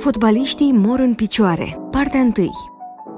Fotbaliștii mor în picioare. Partea 1.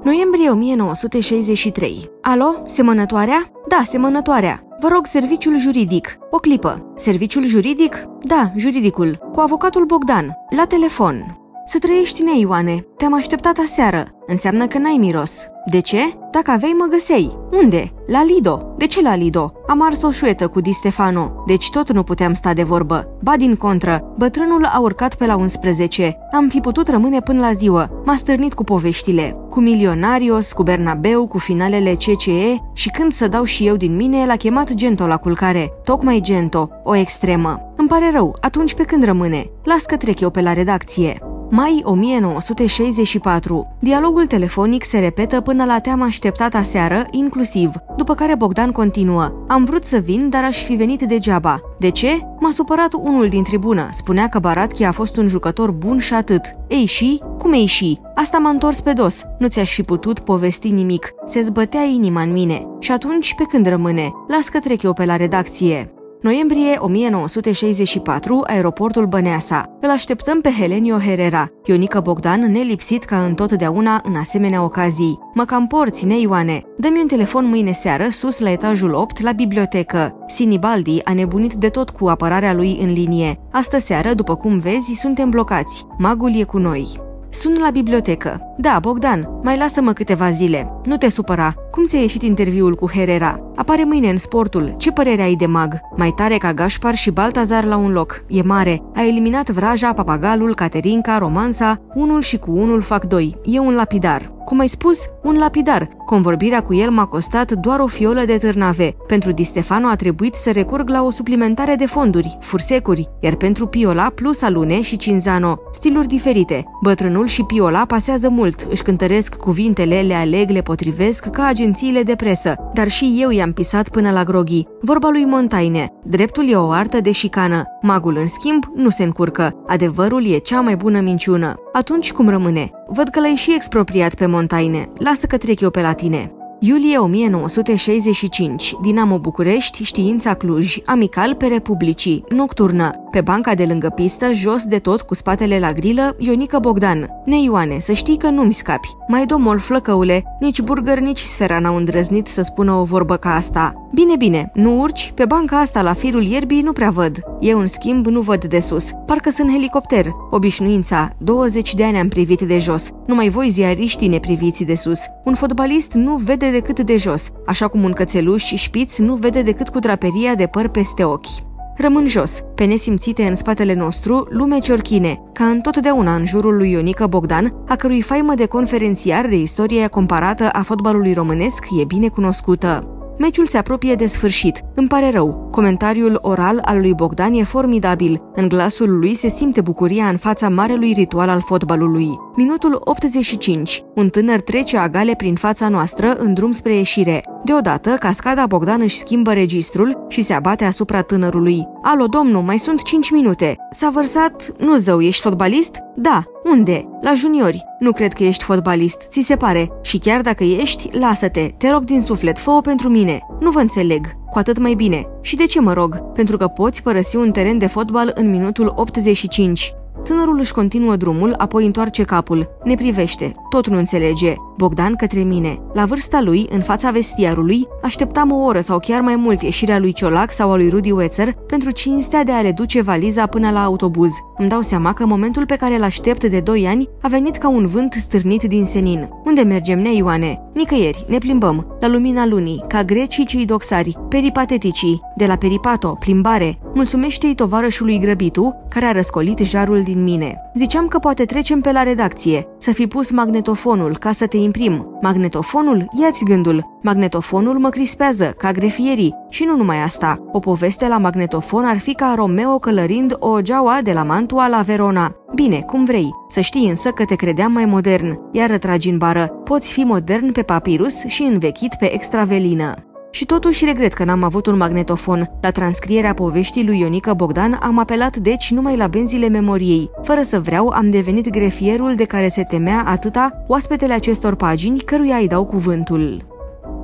Noiembrie 1963. Alo, semănătoarea? Da, semănătoarea. Vă rog, serviciul juridic. O clipă. Serviciul juridic? Da, juridicul. Cu avocatul Bogdan. La telefon. Să trăiești nei, Ioane. Te-am așteptat aseară. Înseamnă că n-ai miros. De ce? Dacă aveai, mă găseai. Unde? La Lido. De ce la Lido? Am ars o șuetă cu Di Stefano, deci tot nu puteam sta de vorbă. Ba din contră, bătrânul a urcat pe la 11. Am fi putut rămâne până la ziua. M-a stârnit cu poveștile. Cu Milionarios, cu Bernabeu, cu finalele CCE și când să dau și eu din mine, l-a chemat Gento la culcare. Tocmai Gento, o extremă. Îmi pare rău, atunci pe când rămâne? Las că trec eu pe la redacție. Mai 1964. Dialogul telefonic se repetă până la te-am așteptat aseară, inclusiv, după care Bogdan continuă. Am vrut să vin, dar aș fi venit degeaba. De ce? M-a supărat unul din tribună. Spunea că Baratchi a fost un jucător bun și atât. Ei și? Cum ei și? Asta m-a întors pe dos. Nu ți-aș fi putut povesti nimic. Se zbătea inima în mine. Și atunci, pe când rămâne? Las că trec eu pe la redacție. Noiembrie 1964, aeroportul Băneasa. Îl așteptăm pe Helenio Herrera, Ionica Bogdan, nelipsit ca întotdeauna în asemenea ocazii. Mă cam porți, ne Ioane. Dă-mi un telefon mâine seară, sus la etajul 8, la bibliotecă. Sinibaldi a nebunit de tot cu apărarea lui în linie. Astă seară, după cum vezi, suntem blocați. Magul e cu noi. Sun la bibliotecă. Da, Bogdan, mai lasă-mă câteva zile. Nu te supăra. Cum ți-a ieșit interviul cu Herrera? Apare mâine în sportul. Ce părere ai de mag? Mai tare ca Gașpar și Baltazar la un loc. E mare. A eliminat Vraja, Papagalul, Caterinca, Romanța. Unul și cu unul fac doi. E un lapidar. Cum ai spus, un lapidar. Convorbirea cu el m-a costat doar o fiolă de târnave. Pentru Di Stefano a trebuit să recurg la o suplimentare de fonduri, fursecuri, iar pentru Piola plus Alune și Cinzano, stiluri diferite. Bătrânul și Piola pasează mult, își cântăresc cuvintele, le aleg, le potrivesc ca agențiile de presă, dar și eu i-am pisat până la groghi. Vorba lui Montaine, dreptul e o artă de șicană, magul în schimb nu se încurcă, adevărul e cea mai bună minciună. Atunci cum rămâne? Văd că l-ai și expropriat pe Montaine. Lasă că trec eu pe la tine. Iulie 1965, Dinamo București, Știința Cluj, Amical pe Republicii, Nocturnă, pe banca de lângă pistă, jos de tot, cu spatele la grilă, Ionica Bogdan. Ne Ioane, să știi că nu-mi scapi. Mai domol flăcăule, nici burger, nici sfera n-au îndrăznit să spună o vorbă ca asta. Bine, bine, nu urci? Pe banca asta la firul ierbii nu prea văd. Eu, în schimb, nu văd de sus. Parcă sunt helicopter. Obișnuința. 20 de ani am privit de jos. Numai voi ziariștii ne priviți de sus. Un fotbalist nu vede decât de jos, așa cum un cățeluș șpiț nu vede decât cu draperia de păr peste ochi. Rămân jos, pe nesimțite în spatele nostru, lume ciorchine, ca întotdeauna în jurul lui Ionica Bogdan, a cărui faimă de conferențiar de istorie comparată a fotbalului românesc e bine cunoscută. Meciul se apropie de sfârșit. Îmi pare rău. Comentariul oral al lui Bogdan e formidabil. În glasul lui se simte bucuria în fața marelui ritual al fotbalului. Minutul 85. Un tânăr trece agale prin fața noastră în drum spre ieșire. Deodată, cascada Bogdan își schimbă registrul și se abate asupra tânărului. Alo, domnul, mai sunt 5 minute. S-a vărsat... Nu zău, ești fotbalist? Da. Unde? La juniori. Nu cred că ești fotbalist, ți se pare. Și chiar dacă ești, lasă-te. Te rog din suflet, fă-o pentru mine. Nu vă înțeleg. Cu atât mai bine. Și de ce mă rog? Pentru că poți părăsi un teren de fotbal în minutul 85. Tânărul își continuă drumul, apoi întoarce capul. Ne privește. Tot nu înțelege. Bogdan către mine. La vârsta lui, în fața vestiarului, așteptam o oră sau chiar mai mult ieșirea lui Ciolac sau a lui Rudy Wetzer pentru cinstea de a le duce valiza până la autobuz. Îmi dau seama că momentul pe care îl aștept de 2 ani a venit ca un vânt stârnit din senin. Unde mergem, ne Ioane? Nicăieri, ne plimbăm, la lumina lunii, ca grecii cei doxari, peripateticii, de la peripato, plimbare. Mulțumește-i tovarășului grăbitu, care a răscolit jarul din mine. Ziceam că poate trecem pe la redacție, să fi pus magnetofonul ca să te imprim. Magnetofonul? Ia-ți gândul. Magnetofonul mă crispează, ca grefierii. Și nu numai asta. O poveste la magnetofon ar fi ca Romeo călărind o geaua de la Mantua la Verona. Bine, cum vrei. Să știi însă că te credeam mai modern. Iar tragi în bară. Poți fi modern pe papirus și învechit pe extravelină. Și totuși regret că n-am avut un magnetofon. La transcrierea poveștii lui Ionica Bogdan am apelat deci numai la benzile memoriei. Fără să vreau, am devenit grefierul de care se temea atâta oaspetele acestor pagini căruia îi dau cuvântul.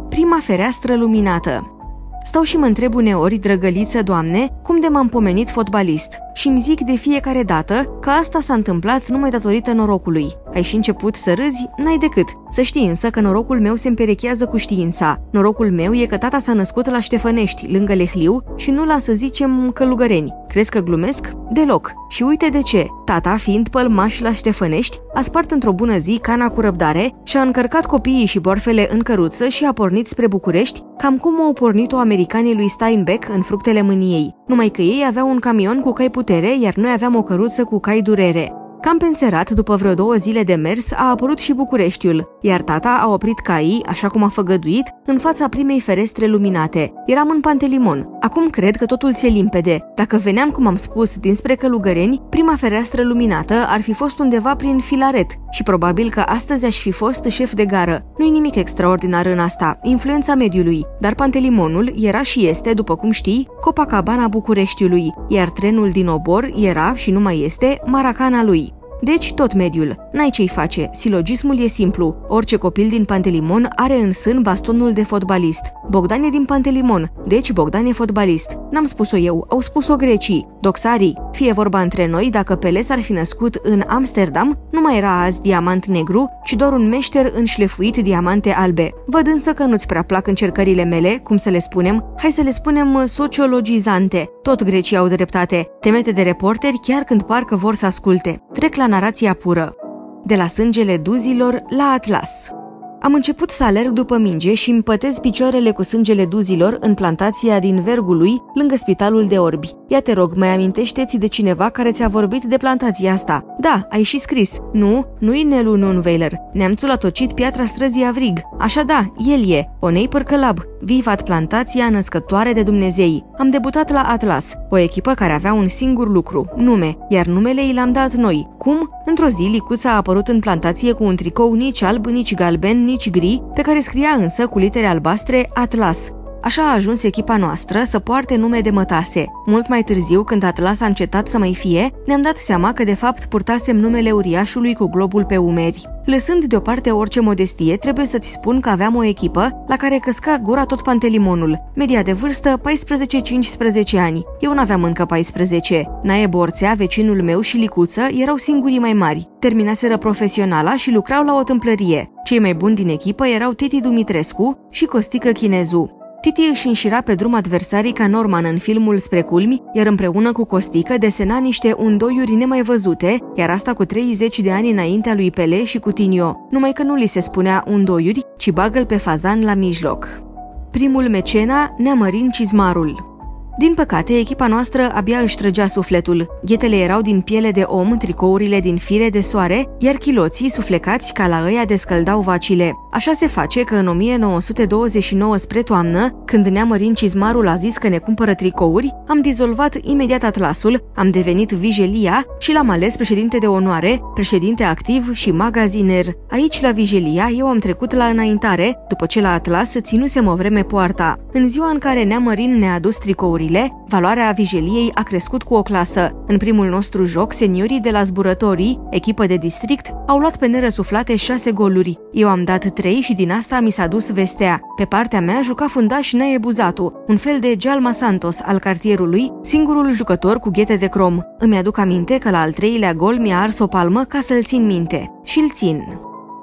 Prima fereastră luminată Stau și mă întreb uneori, drăgăliță, doamne, cum de m-am pomenit fotbalist. Și îmi zic de fiecare dată că asta s-a întâmplat numai datorită norocului. Ai și început să râzi? N-ai decât. Să știi însă că norocul meu se împerechează cu știința. Norocul meu e că tata s-a născut la Ștefănești, lângă Lehliu, și nu la, să zicem, Călugăreni. Crezi că glumesc? Deloc. Și uite de ce. Tata, fiind pălmaș la Ștefănești, a spart într-o bună zi cana cu răbdare și a încărcat copiii și borfele în căruță și a pornit spre București, cam cum au pornit-o americanii lui Steinbeck în fructele mâniei. Numai că ei aveau un camion cu cai putere, iar noi aveam o căruță cu cai durere. Cam penserat, după vreo două zile de mers, a apărut și Bucureștiul, iar tata a oprit caii, așa cum a făgăduit, în fața primei ferestre luminate. Eram în Pantelimon. Acum cred că totul ți-e limpede. Dacă veneam, cum am spus, dinspre Călugăreni, prima fereastră luminată ar fi fost undeva prin Filaret și probabil că astăzi aș fi fost șef de gară. Nu-i nimic extraordinar în asta, influența mediului, dar Pantelimonul era și este, după cum știi, Copacabana Bucureștiului, iar trenul din obor era și nu mai este Maracana lui. Deci tot mediul. N-ai ce-i face. Silogismul e simplu. Orice copil din Pantelimon are în sân bastonul de fotbalist. Bogdan e din Pantelimon, deci Bogdan e fotbalist. N-am spus-o eu, au spus-o grecii. Doxarii. Fie vorba între noi, dacă Pele s-ar fi născut în Amsterdam, nu mai era azi diamant negru, ci doar un meșter înșlefuit diamante albe. Văd însă că nu-ți prea plac încercările mele, cum să le spunem, hai să le spunem uh, sociologizante. Tot grecii au dreptate. Temete de reporteri chiar când parcă vor să asculte. Trec la narația pură. De la sângele duzilor la atlas. Am început să alerg după minge și îmi pătez picioarele cu sângele duzilor în plantația din Vergului, lângă spitalul de orbi. Ia te rog, mai amintește-ți de cineva care ți-a vorbit de plantația asta. Da, ai și scris. Nu, nu-i Nelu Nunveiler. Neamțul a tocit piatra străzii Avrig. Așa da, el e. Onei Părcălab. Vivat plantația născătoare de Dumnezei. Am debutat la Atlas, o echipă care avea un singur lucru, nume, iar numele i l-am dat noi. Cum? Într-o zi, Licuța a apărut în plantație cu un tricou nici alb, nici galben, nici gri, pe care scria însă cu litere albastre Atlas. Așa a ajuns echipa noastră să poarte nume de mătase. Mult mai târziu, când Atlas a încetat să mai fie, ne-am dat seama că de fapt purtasem numele uriașului cu globul pe umeri. Lăsând deoparte orice modestie, trebuie să-ți spun că aveam o echipă la care căsca gura tot pantelimonul. Media de vârstă 14-15 ani. Eu n-aveam încă 14. Nae Borțea, vecinul meu și Licuță erau singurii mai mari. Terminaseră profesionala și lucrau la o tâmplărie. Cei mai buni din echipă erau Titi Dumitrescu și Costică Chinezu. Titi își înșira pe drum adversarii ca Norman în filmul Spre culmi, iar împreună cu Costică desena niște undoiuri nemai văzute, iar asta cu 30 de ani înaintea lui Pele și cu Tinio, numai că nu li se spunea undoiuri, ci bagă pe fazan la mijloc. Primul mecena, Neamărin Cizmarul din păcate, echipa noastră abia își trăgea sufletul. Ghetele erau din piele de om, tricourile din fire de soare, iar chiloții, suflecați ca la ăia, descăldau vacile. Așa se face că în 1929 spre toamnă, când Neamărin Cizmarul a zis că ne cumpără tricouri, am dizolvat imediat atlasul, am devenit Vigelia și l-am ales președinte de onoare, președinte activ și magaziner. Aici, la Vigelia, eu am trecut la înaintare, după ce la atlas ținusem o vreme poarta. În ziua în care Neamărin ne-a adus tricourile, zile, valoarea vijeliei a crescut cu o clasă. În primul nostru joc, seniorii de la zburătorii, echipă de district, au luat pe nerăsuflate șase goluri. Eu am dat trei și din asta mi s-a dus vestea. Pe partea mea juca fundaș Nae Buzatu, un fel de Jalma Santos al cartierului, singurul jucător cu ghete de crom. Îmi aduc aminte că la al treilea gol mi-a ars o palmă ca să-l țin minte. Și-l țin.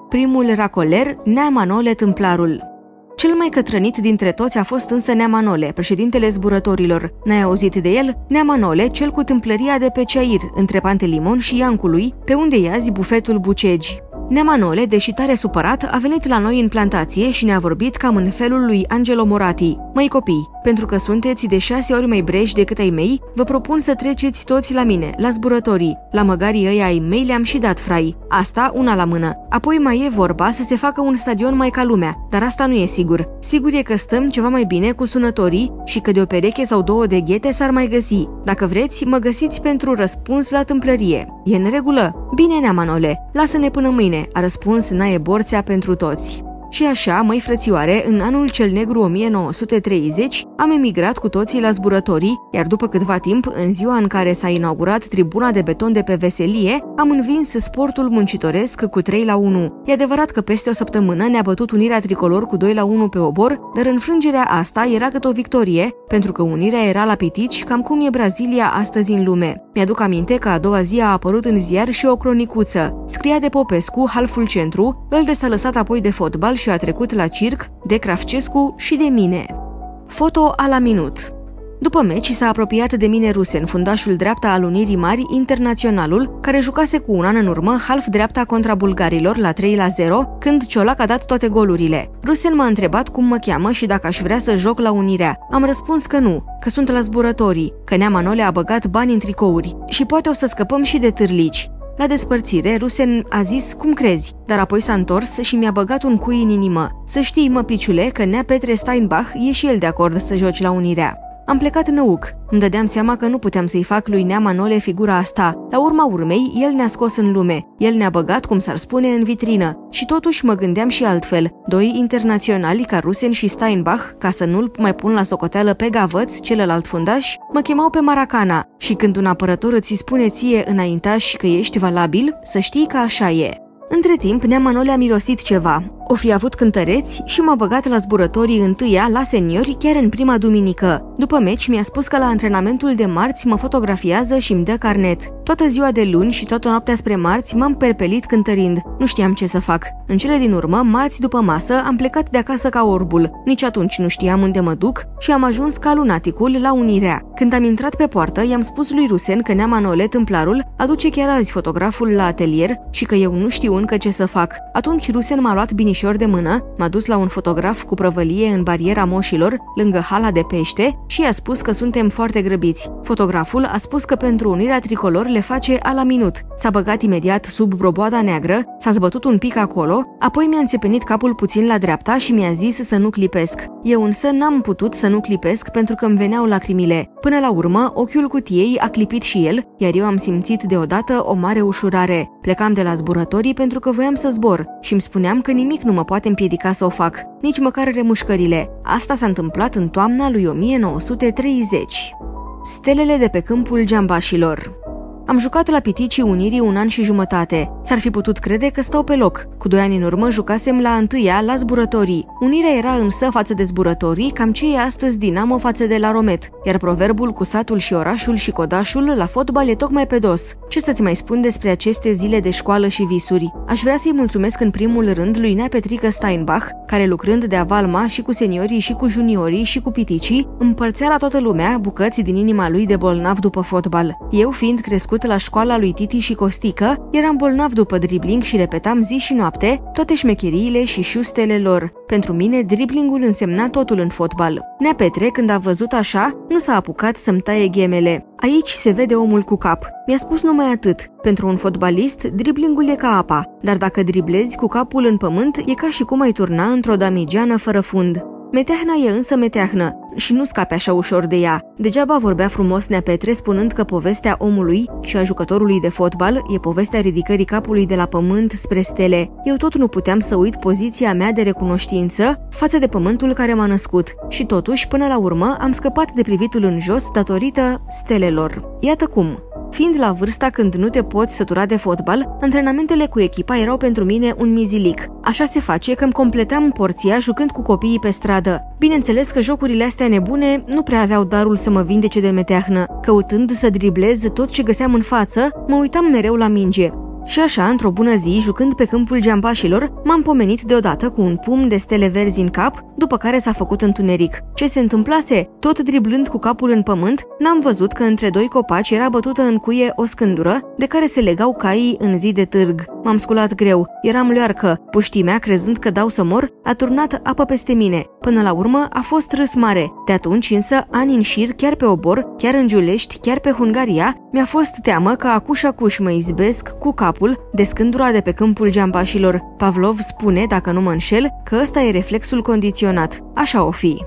Primul racoler, Nea Manole Tâmplarul. Cel mai cătrănit dintre toți a fost însă Neamanole, președintele zburătorilor. N-ai auzit de el? Neamanole, cel cu tâmplăria de pe Ceair, între Pantelimon și Iancului, pe unde e azi bufetul Bucegi. Neamanole, deși tare supărat, a venit la noi în plantație și ne-a vorbit cam în felul lui Angelo Morati. Măi copii, pentru că sunteți de șase ori mai breși decât ai mei, vă propun să treceți toți la mine, la zburătorii. La măgarii ăia ai mei le-am și dat frai. Asta una la mână. Apoi mai e vorba să se facă un stadion mai ca lumea, dar asta nu e sigur. Sigur e că stăm ceva mai bine cu sunătorii și că de o pereche sau două de ghete s-ar mai găsi. Dacă vreți, mă găsiți pentru răspuns la tâmplărie. E în regulă? Bine, Neamanole, lasă-ne până mâine, a răspuns Nae Borțea pentru toți. Și așa, măi frățioare, în anul cel negru 1930 am emigrat cu toții la zburătorii, iar după câtva timp, în ziua în care s-a inaugurat tribuna de beton de pe Veselie, am învins sportul muncitoresc cu 3 la 1. E adevărat că peste o săptămână ne-a bătut unirea tricolor cu 2 la 1 pe obor, dar înfrângerea asta era cât o victorie, pentru că unirea era la pitici cam cum e Brazilia astăzi în lume. Mi-aduc aminte că a doua zi a apărut în ziar și o cronicuță. Scria de Popescu, halful centru, îl de s-a lăsat apoi de fotbal și a trecut la circ, de Cravcescu și de mine. Foto a la minut. După meci s-a apropiat de mine Rusen, fundașul dreapta al Unirii Mari, internaționalul, care jucase cu un an în urmă half dreapta contra bulgarilor la 3 la 0, când Ciolac a dat toate golurile. Rusen m-a întrebat cum mă cheamă și dacă aș vrea să joc la Unirea. Am răspuns că nu, că sunt la zburătorii, că Nea Manole a băgat bani în tricouri și poate o să scăpăm și de târlici. La despărțire, Rusen a zis, cum crezi, dar apoi s-a întors și mi-a băgat un cui în inimă. Să știi, mă, piciule, că Nea Petre Steinbach e și el de acord să joci la Unirea. Am plecat în Euc. Îmi dădeam seama că nu puteam să-i fac lui Nea Manole figura asta. La urma urmei, el ne-a scos în lume. El ne-a băgat, cum s-ar spune, în vitrină. Și totuși mă gândeam și altfel. Doi internaționali ca Rusen și Steinbach, ca să nu-l mai pun la socoteală pe Gavăț, celălalt fundaș, mă chemau pe Maracana. Și când un apărător îți spune ție înaintaș că ești valabil, să știi că așa e. Între timp, Nea Manole a mirosit ceva. O fi avut cântăreți și m-a băgat la zburătorii întâia la seniori chiar în prima duminică. După meci mi-a spus că la antrenamentul de marți mă fotografiază și îmi dă carnet. Toată ziua de luni și toată noaptea spre marți m-am perpelit cântărind. Nu știam ce să fac. În cele din urmă, marți după masă, am plecat de acasă ca orbul. Nici atunci nu știam unde mă duc și am ajuns ca lunaticul la Unirea. Când am intrat pe poartă, i-am spus lui Rusen că Nea Manole, tâmplarul, aduce chiar azi fotograful la atelier și că eu nu știu încă ce să fac. Atunci Rusen m-a luat bine binișor de mână, m-a dus la un fotograf cu prăvălie în bariera moșilor, lângă hala de pește, și i-a spus că suntem foarte grăbiți. Fotograful a spus că pentru unirea tricolor le face a la minut. S-a băgat imediat sub broboada neagră, s-a zbătut un pic acolo, apoi mi-a înțepenit capul puțin la dreapta și mi-a zis să nu clipesc. Eu însă n-am putut să nu clipesc pentru că îmi veneau lacrimile. Până la urmă, ochiul cutiei a clipit și el, iar eu am simțit deodată o mare ușurare. Plecam de la zburătorii pentru că voiam să zbor și îmi spuneam că nimic nu mă poate împiedica să o fac, nici măcar remușcările. Asta s-a întâmplat în toamna lui 1930. Stelele de pe câmpul geambașilor am jucat la Piticii Unirii un an și jumătate. S-ar fi putut crede că stau pe loc. Cu doi ani în urmă jucasem la întâia la zburătorii. Unirea era însă față de zburătorii cam ce e astăzi Dinamo față de la Romet, iar proverbul cu satul și orașul și codașul la fotbal e tocmai pe dos. Ce să-ți mai spun despre aceste zile de școală și visuri? Aș vrea să-i mulțumesc în primul rând lui Nea Petrică Steinbach, care lucrând de avalma și cu seniorii și cu juniorii și cu piticii, împărțea la toată lumea bucăți din inima lui de bolnav după fotbal. Eu fiind crescut crescut la școala lui Titi și Costică, eram bolnav după dribling și repetam zi și noapte toate șmecheriile și șustele lor. Pentru mine, driblingul însemna totul în fotbal. Nea Petre, când a văzut așa, nu s-a apucat să-mi taie ghemele. Aici se vede omul cu cap. Mi-a spus numai atât. Pentru un fotbalist, driblingul e ca apa, dar dacă driblezi cu capul în pământ, e ca și cum ai turna într-o damigeană fără fund. Meteahna e însă meteahnă și nu scape așa ușor de ea. Degeaba vorbea frumos Nea Petre spunând că povestea omului și a jucătorului de fotbal e povestea ridicării capului de la pământ spre stele. Eu tot nu puteam să uit poziția mea de recunoștință față de pământul care m-a născut și totuși, până la urmă, am scăpat de privitul în jos datorită stelelor. Iată cum. Fiind la vârsta când nu te poți sătura de fotbal, antrenamentele cu echipa erau pentru mine un mizilic. Așa se face că îmi completam porția jucând cu copiii pe stradă. Bineînțeles că jocurile astea nebune nu prea aveau darul să mă vindece de meteahnă. Căutând să driblez tot ce găseam în față, mă uitam mereu la minge. Și așa, într-o bună zi, jucând pe câmpul geambașilor, m-am pomenit deodată cu un pum de stele verzi în cap, după care s-a făcut întuneric. Ce se întâmplase? Tot driblând cu capul în pământ, n-am văzut că între doi copaci era bătută în cuie o scândură de care se legau caii în zi de târg. M-am sculat greu, eram leoarcă, puștii mea, crezând că dau să mor, a turnat apă peste mine. Până la urmă a fost râs mare. De atunci însă, ani în șir, chiar pe obor, chiar în Giulești, chiar pe Hungaria, mi-a fost teamă că acuș-acuș mă izbesc cu capul de scândura de pe câmpul geambașilor. Pavlov spune, dacă nu mă înșel, că ăsta e reflexul condiționat. Așa o fi.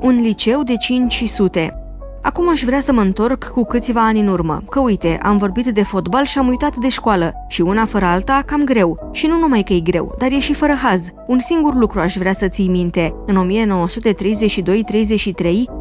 Un liceu de 500 Acum aș vrea să mă întorc cu câțiva ani în urmă, că uite, am vorbit de fotbal și am uitat de școală și una fără alta cam greu. Și nu numai că e greu, dar e și fără haz. Un singur lucru aș vrea să ții minte. În 1932-33,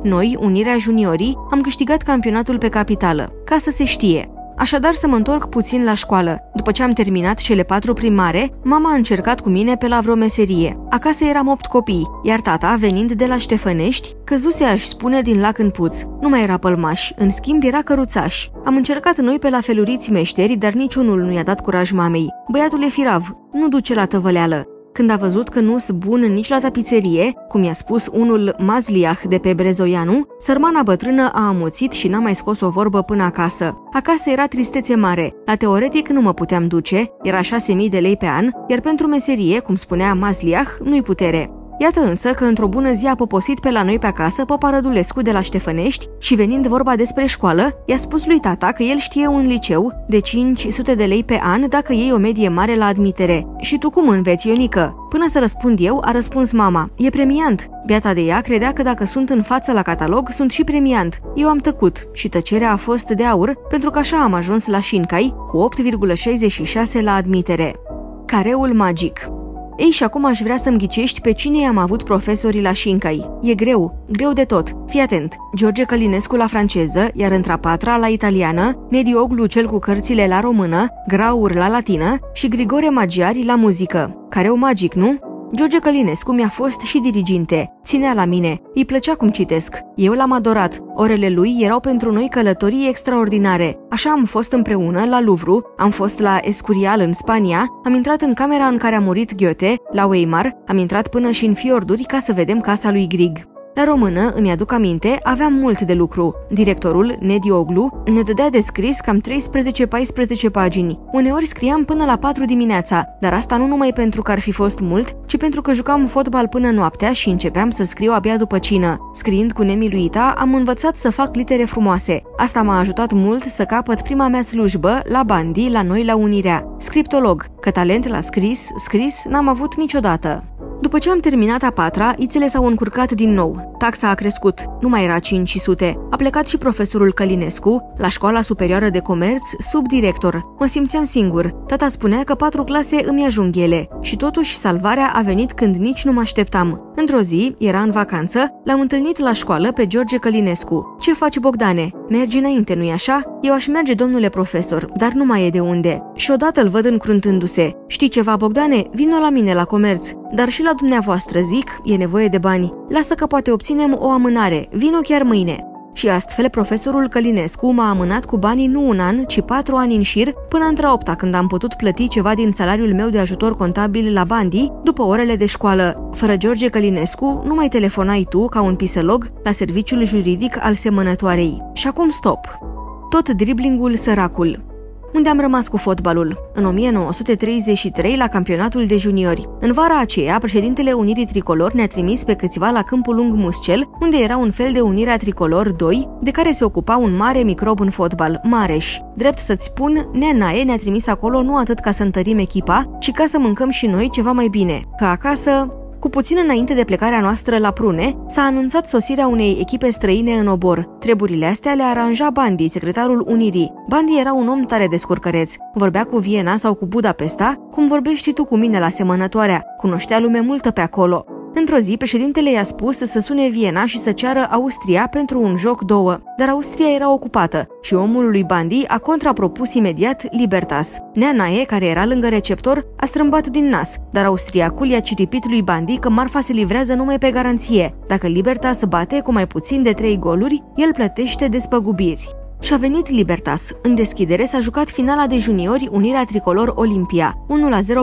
noi, Unirea Juniorii, am câștigat campionatul pe capitală. Ca să se știe, Așadar să mă întorc puțin la școală. După ce am terminat cele patru primare, mama a încercat cu mine pe la vreo meserie. Acasă eram opt copii, iar tata, venind de la Ștefănești, căzuse aș spune din lac în puț. Nu mai era pălmaș, în schimb era căruțaș. Am încercat noi pe la feluriți meșteri, dar niciunul nu i-a dat curaj mamei. Băiatul e firav, nu duce la tăvăleală. Când a văzut că nu sunt bun nici la tapiserie, cum i-a spus unul Mazliah de pe Brezoianu, sărmana bătrână a amuțit și n-a mai scos o vorbă până acasă. Acasă era tristețe mare. La teoretic nu mă puteam duce, era 6.000 de lei pe an, iar pentru meserie, cum spunea Mazliah, nu-i putere. Iată însă că într-o bună zi a poposit pe la noi pe acasă Popa Rădulescu de la Ștefănești și venind vorba despre școală, i-a spus lui tata că el știe un liceu de 500 de lei pe an dacă iei o medie mare la admitere. Și tu cum înveți, Ionică? Până să răspund eu, a răspuns mama. E premiant. Beata de ea credea că dacă sunt în față la catalog, sunt și premiant. Eu am tăcut și tăcerea a fost de aur pentru că așa am ajuns la Shinkai cu 8,66 la admitere. Careul magic ei, și acum aș vrea să-mi ghicești pe cine am avut profesorii la Shinkai. E greu, greu de tot. Fii atent. George Călinescu la franceză, iar între patra la italiană, Nedi Oglu cel cu cărțile la română, Graur la latină și Grigore Magiari la muzică. Careu magic, nu? George Călinescu mi-a fost și diriginte. Ținea la mine. Îi plăcea cum citesc. Eu l-am adorat. Orele lui erau pentru noi călătorii extraordinare. Așa am fost împreună la Louvre, am fost la Escurial în Spania, am intrat în camera în care a murit Goethe, la Weimar, am intrat până și în fiorduri ca să vedem casa lui Grieg. La română, îmi aduc aminte, aveam mult de lucru. Directorul, Nedi Oglu, ne dădea de scris cam 13-14 pagini. Uneori scriam până la 4 dimineața, dar asta nu numai pentru că ar fi fost mult, ci pentru că jucam fotbal până noaptea și începeam să scriu abia după cină. Scriind cu nemiluita, am învățat să fac litere frumoase. Asta m-a ajutat mult să capăt prima mea slujbă la Bandi, la noi la Unirea. Scriptolog, că talent la scris, scris n-am avut niciodată. După ce am terminat a patra, ițele s-au încurcat din nou. Taxa a crescut, nu mai era 500. A plecat și profesorul Călinescu, la școala superioară de comerț, sub director. Mă simțeam singur. Tata spunea că patru clase îmi ajung ele. Și totuși salvarea a venit când nici nu mă așteptam. Într-o zi, era în vacanță, l-am întâlnit la școală pe George Călinescu. Ce faci, Bogdane? Mergi înainte, nu-i așa? Eu aș merge, domnule profesor, dar nu mai e de unde. Și odată îl văd încruntându-se. Știi ceva, Bogdane? Vino la mine la comerț. Dar și la dumneavoastră, zic, e nevoie de bani. Lasă că poate obținem o amânare. Vino chiar mâine. Și astfel, profesorul Călinescu m-a amânat cu banii nu un an, ci patru ani în șir, până între opta când am putut plăti ceva din salariul meu de ajutor contabil la Bandi, după orele de școală. Fără George Călinescu, nu mai telefonai tu, ca un piselog, la serviciul juridic al semănătoarei. Și acum stop. Tot driblingul săracul unde am rămas cu fotbalul, în 1933 la campionatul de juniori. În vara aceea, președintele Unirii Tricolor ne-a trimis pe câțiva la câmpul lung Muscel, unde era un fel de Unirea Tricolor 2, de care se ocupa un mare microb în fotbal, Mareș. Drept să-ți spun, Neanae ne-a trimis acolo nu atât ca să întărim echipa, ci ca să mâncăm și noi ceva mai bine. Că acasă, cu puțin înainte de plecarea noastră la Prune, s-a anunțat sosirea unei echipe străine în obor. Treburile astea le aranja Bandi, secretarul Unirii. Bandi era un om tare descurcăreț. Vorbea cu Viena sau cu Budapesta, cum vorbești tu cu mine la semănătoarea. Cunoștea lume multă pe acolo. Într-o zi, președintele i-a spus să sune Viena și să ceară Austria pentru un joc două, dar Austria era ocupată și omul lui Bandi a contrapropus imediat Libertas. Neanae, care era lângă receptor, a strâmbat din nas, dar austriacul i-a ciripit lui Bandi că marfa se livrează numai pe garanție. Dacă Libertas bate cu mai puțin de trei goluri, el plătește despăgubiri. Și a venit Libertas. În deschidere s-a jucat finala de juniori Unirea Tricolor Olimpia,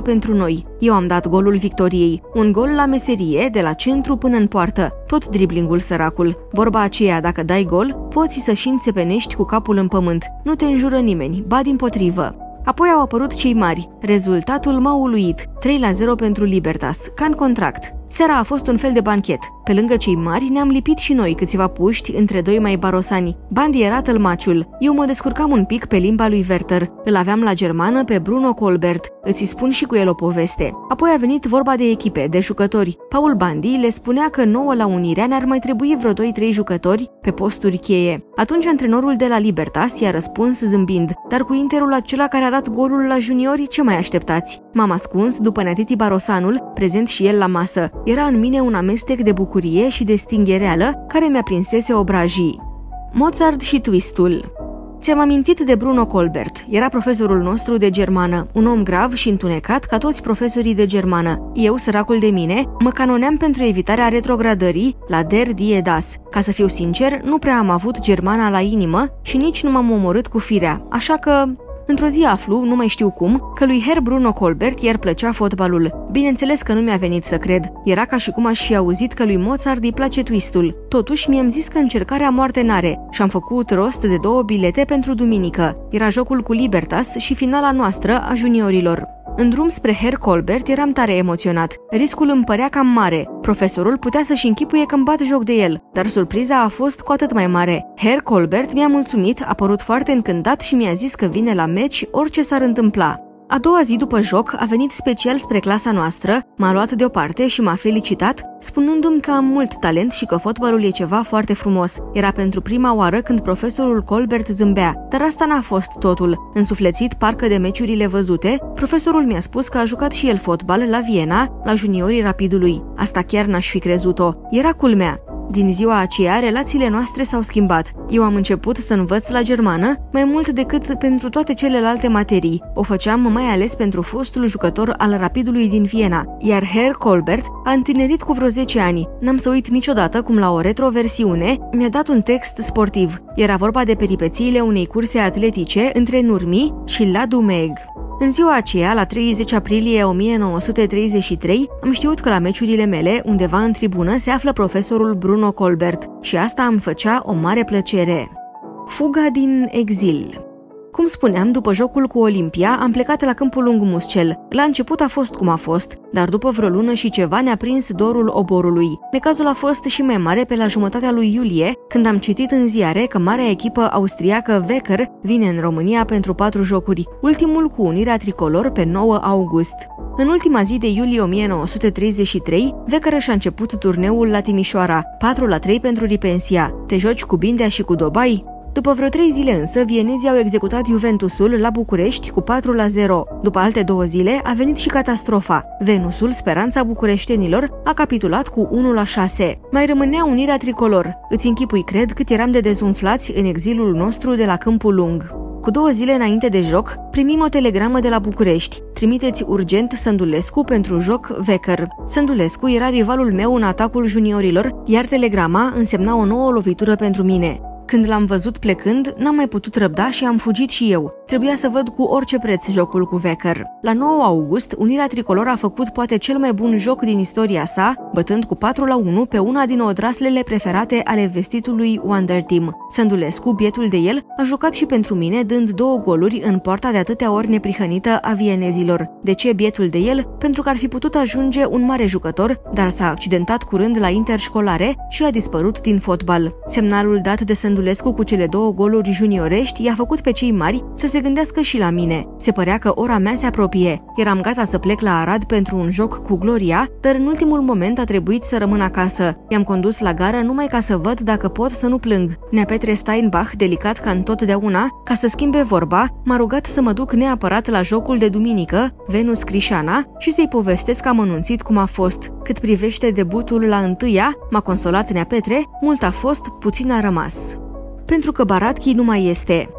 1-0 pentru noi. Eu am dat golul victoriei, un gol la meserie, de la centru până în poartă, tot driblingul săracul. Vorba aceea, dacă dai gol, poți să și înțepenești cu capul în pământ. Nu te înjură nimeni, ba din potrivă. Apoi au apărut cei mari. Rezultatul m-a uluit. 3 la 0 pentru Libertas, ca în contract. Seara a fost un fel de banchet. Pe lângă cei mari ne-am lipit și noi câțiva puști între doi mai barosani. Bandi era tălmaciul. Eu mă descurcam un pic pe limba lui Werther. Îl aveam la germană pe Bruno Colbert. Îți spun și cu el o poveste. Apoi a venit vorba de echipe, de jucători. Paul Bandi le spunea că nouă la Unirea ne-ar mai trebui vreo 2-3 jucători pe posturi cheie. Atunci antrenorul de la Libertas i-a răspuns zâmbind, dar cu interul acela care a dat golul la juniori, ce mai așteptați? M-am ascuns după Neatiti Barosanul, prezent și el la masă. Era în mine un amestec de bucurie și de stinghereală care mi-a prinsese obrajii. Mozart și Twistul Ți-am amintit de Bruno Colbert. Era profesorul nostru de germană, un om grav și întunecat ca toți profesorii de germană. Eu, săracul de mine, mă canoneam pentru evitarea retrogradării la Der Die Das. Ca să fiu sincer, nu prea am avut germana la inimă și nici nu m-am omorât cu firea, așa că Într-o zi aflu, nu mai știu cum, că lui Herr Bruno Colbert iar plăcea fotbalul. Bineînțeles că nu mi-a venit să cred. Era ca și cum aș fi auzit că lui Mozart îi place twistul. Totuși, mi-am zis că încercarea moarte n-are și am făcut rost de două bilete pentru duminică. Era jocul cu Libertas și finala noastră a juniorilor. În drum spre Herr Colbert eram tare emoționat. Riscul îmi părea cam mare. Profesorul putea să-și închipuie că îmi bat joc de el, dar surpriza a fost cu atât mai mare. Herr Colbert mi-a mulțumit, a părut foarte încântat și mi-a zis că vine la meci orice s-ar întâmpla. A doua zi după joc a venit special spre clasa noastră, m-a luat deoparte și m-a felicitat, spunându-mi că am mult talent și că fotbalul e ceva foarte frumos. Era pentru prima oară când profesorul Colbert zâmbea, dar asta n-a fost totul. Însuflețit parcă de meciurile văzute, profesorul mi-a spus că a jucat și el fotbal la Viena, la juniorii Rapidului. Asta chiar n-aș fi crezut-o. Era culmea. Din ziua aceea, relațiile noastre s-au schimbat. Eu am început să învăț la germană mai mult decât pentru toate celelalte materii. O făceam mai ales pentru fostul jucător al Rapidului din Viena, iar Herr Colbert a întinerit cu vreo 10 ani. N-am să uit niciodată cum la o retroversiune mi-a dat un text sportiv. Era vorba de peripețiile unei curse atletice între Nurmi și La Dumeg. În ziua aceea, la 30 aprilie 1933, am știut că la meciurile mele, undeva în tribună, se află profesorul Bruno Colbert și asta îmi făcea o mare plăcere. Fuga din exil cum spuneam, după jocul cu Olimpia, am plecat la câmpul lung Muscel. La început a fost cum a fost, dar după vreo lună și ceva ne-a prins dorul oborului. Necazul a fost și mai mare pe la jumătatea lui iulie, când am citit în ziare că marea echipă austriacă Wecker vine în România pentru patru jocuri, ultimul cu unirea tricolor pe 9 august. În ultima zi de iulie 1933, Wecker și-a început turneul la Timișoara, 4 la 3 pentru Ripensia. Te joci cu Bindea și cu Dobai? După vreo trei zile însă, vienezii au executat Juventusul la București cu 4 la 0. După alte două zile a venit și catastrofa. Venusul, speranța bucureștenilor, a capitulat cu 1 la 6. Mai rămânea unirea tricolor. Îți închipui, cred, cât eram de dezumflați în exilul nostru de la Câmpul Lung. Cu două zile înainte de joc, primim o telegramă de la București. Trimiteți urgent Sândulescu pentru joc Vecker. Sândulescu era rivalul meu în atacul juniorilor, iar telegrama însemna o nouă lovitură pentru mine. Când l-am văzut plecând, n-am mai putut răbda și am fugit și eu. Trebuia să văd cu orice preț jocul cu Vecker. La 9 august, Unirea Tricolor a făcut poate cel mai bun joc din istoria sa, bătând cu 4 la 1 pe una din odraslele preferate ale vestitului Wonder Team. Sândulescu, bietul de el, a jucat și pentru mine, dând două goluri în poarta de atâtea ori neprihănită a vienezilor. De ce bietul de el? Pentru că ar fi putut ajunge un mare jucător, dar s-a accidentat curând la interșcolare și a dispărut din fotbal. Semnalul dat de Sândulescu cu cele două goluri juniorești i-a făcut pe cei mari să se gândească și la mine. Se părea că ora mea se apropie. Eram gata să plec la Arad pentru un joc cu Gloria, dar în ultimul moment a trebuit să rămân acasă. I-am condus la gară numai ca să văd dacă pot să nu plâng. Nea Petre Steinbach, delicat ca întotdeauna, ca să schimbe vorba, m-a rugat să mă duc neapărat la jocul de duminică, Venus Crișana, și să-i povestesc amănunțit cum a fost. Cât privește debutul la întâia, m-a consolat Nea Petre, mult a fost, puțin a rămas. Pentru că Baratchi nu mai este.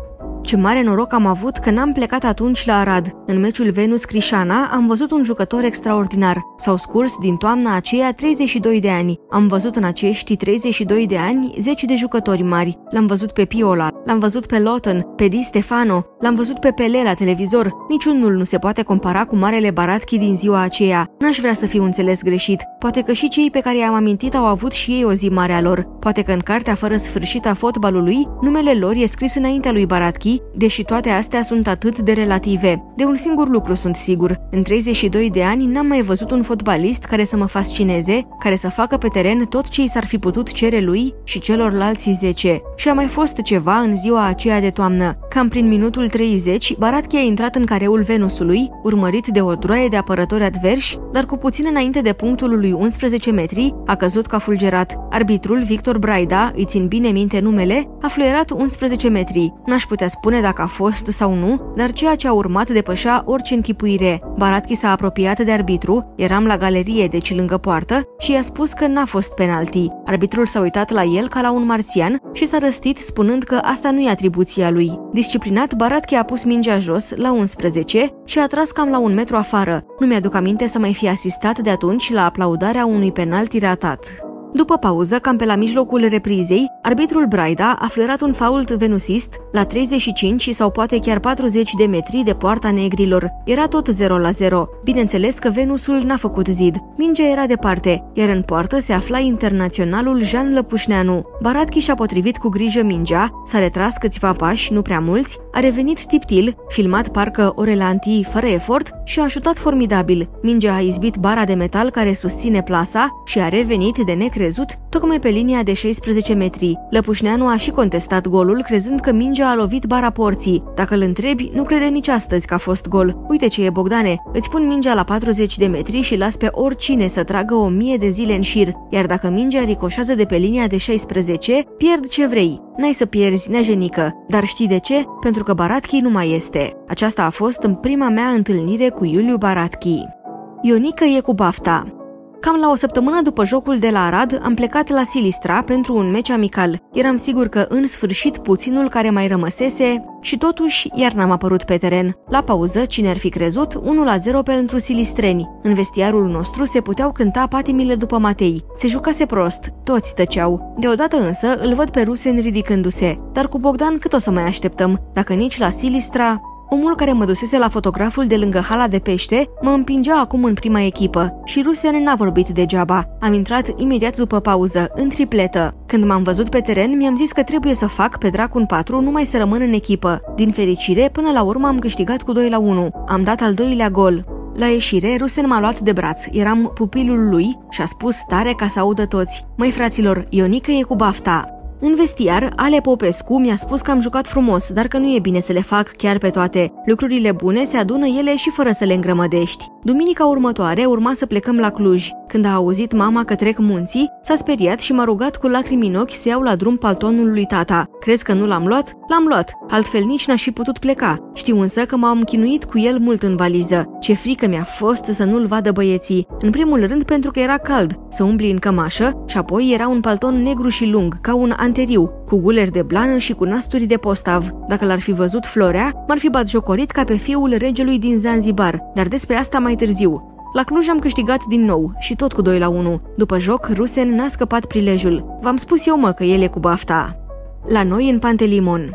Ce mare noroc am avut că n-am plecat atunci la Arad. În meciul Venus-Crișana am văzut un jucător extraordinar. S-au scurs din toamna aceea 32 de ani. Am văzut în acești 32 de ani 10 de jucători mari. L-am văzut pe Piola, l-am văzut pe Lotten, pe Di Stefano, l-am văzut pe Pele la televizor. Niciunul nu se poate compara cu marele Baratchi din ziua aceea. N-aș vrea să fiu înțeles greșit. Poate că și cei pe care i-am amintit au avut și ei o zi mare a lor. Poate că în cartea fără sfârșit a fotbalului, numele lor e scris înaintea lui Baratchi penalti, deși toate astea sunt atât de relative. De un singur lucru sunt sigur. În 32 de ani n-am mai văzut un fotbalist care să mă fascineze, care să facă pe teren tot ce i s-ar fi putut cere lui și celorlalți 10. Și a mai fost ceva în ziua aceea de toamnă. Cam prin minutul 30, Baratchi a intrat în careul Venusului, urmărit de o droaie de apărători adversi, dar cu puțin înainte de punctul lui 11 metri, a căzut ca fulgerat. Arbitrul Victor Braida, îi țin bine minte numele, a fluierat 11 metri. N-aș putea spune dacă a fost sau nu, dar ceea ce a urmat depășea orice închipuire. Baratchi s-a apropiat de arbitru, eram la galerie, deci lângă poartă, și i-a spus că n-a fost penalti. Arbitrul s-a uitat la el ca la un marțian și s-a răstit spunând că asta nu e atribuția lui. Disciplinat, Baratchi a pus mingea jos la 11 și a tras cam la un metru afară. Nu mi-aduc aminte să mai fi asistat de atunci la aplaudarea unui penalti ratat. După pauză, cam pe la mijlocul reprizei, arbitrul Braida a fluierat un fault venusist la 35 sau poate chiar 40 de metri de poarta negrilor. Era tot 0 la 0. Bineînțeles că Venusul n-a făcut zid. Mingea era departe, iar în poartă se afla internaționalul Jean Lăpușneanu. Baratchi și-a potrivit cu grijă mingea, s-a retras câțiva pași, nu prea mulți, a revenit tiptil, filmat parcă o relantii fără efort și a ajutat formidabil. Mingea a izbit bara de metal care susține plasa și a revenit de necrezut crezut, tocmai pe linia de 16 metri. Lăpușneanu a și contestat golul, crezând că mingea a lovit bara porții. Dacă îl întrebi, nu crede nici astăzi că a fost gol. Uite ce e, Bogdane, îți pun mingea la 40 de metri și las pe oricine să tragă o mie de zile în șir, iar dacă mingea ricoșează de pe linia de 16, pierd ce vrei. N-ai să pierzi, neajenică. Dar știi de ce? Pentru că Baratchi nu mai este. Aceasta a fost în prima mea întâlnire cu Iuliu Baratchi. Ionica e cu bafta. Cam la o săptămână după jocul de la Arad, am plecat la Silistra pentru un meci amical. Eram sigur că în sfârșit puținul care mai rămăsese și totuși iar n-am apărut pe teren. La pauză, cine ar fi crezut, 1 la 0 pentru silistreni. În vestiarul nostru se puteau cânta patimile după Matei. Se jucase prost, toți tăceau. Deodată însă îl văd pe Rusen ridicându-se. Dar cu Bogdan cât o să mai așteptăm? Dacă nici la Silistra, Omul care mă dusese la fotograful de lângă hala de pește mă împingea acum în prima echipă și Rusen n-a vorbit degeaba. Am intrat imediat după pauză, în tripletă. Când m-am văzut pe teren, mi-am zis că trebuie să fac pe dracul 4 numai să rămân în echipă. Din fericire, până la urmă am câștigat cu 2 la 1. Am dat al doilea gol. La ieșire, Rusen m-a luat de braț, eram pupilul lui și a spus tare ca să audă toți. Măi fraților, Ionică e cu bafta, în vestiar, Ale Popescu mi-a spus că am jucat frumos, dar că nu e bine să le fac chiar pe toate. Lucrurile bune se adună ele și fără să le îngrămădești. Duminica următoare urma să plecăm la Cluj. Când a auzit mama că trec munții, s-a speriat și m-a rugat cu lacrimi în ochi să iau la drum paltonul lui tata. Crezi că nu l-am luat? L-am luat. Altfel nici n-aș fi putut pleca. Știu însă că m-am chinuit cu el mult în valiză. Ce frică mi-a fost să nu-l vadă băieții. În primul rând pentru că era cald, să umbli în cămașă și apoi era un palton negru și lung, ca un anteriu, cu guleri de blană și cu nasturi de postav. Dacă l-ar fi văzut Florea, m-ar fi batjocorit ca pe fiul regelui din Zanzibar, dar despre asta mai târziu. La Cluj am câștigat din nou și tot cu 2 la 1. După joc, Rusen n-a scăpat prilejul. V-am spus eu mă că el e cu bafta. La noi în Pantelimon.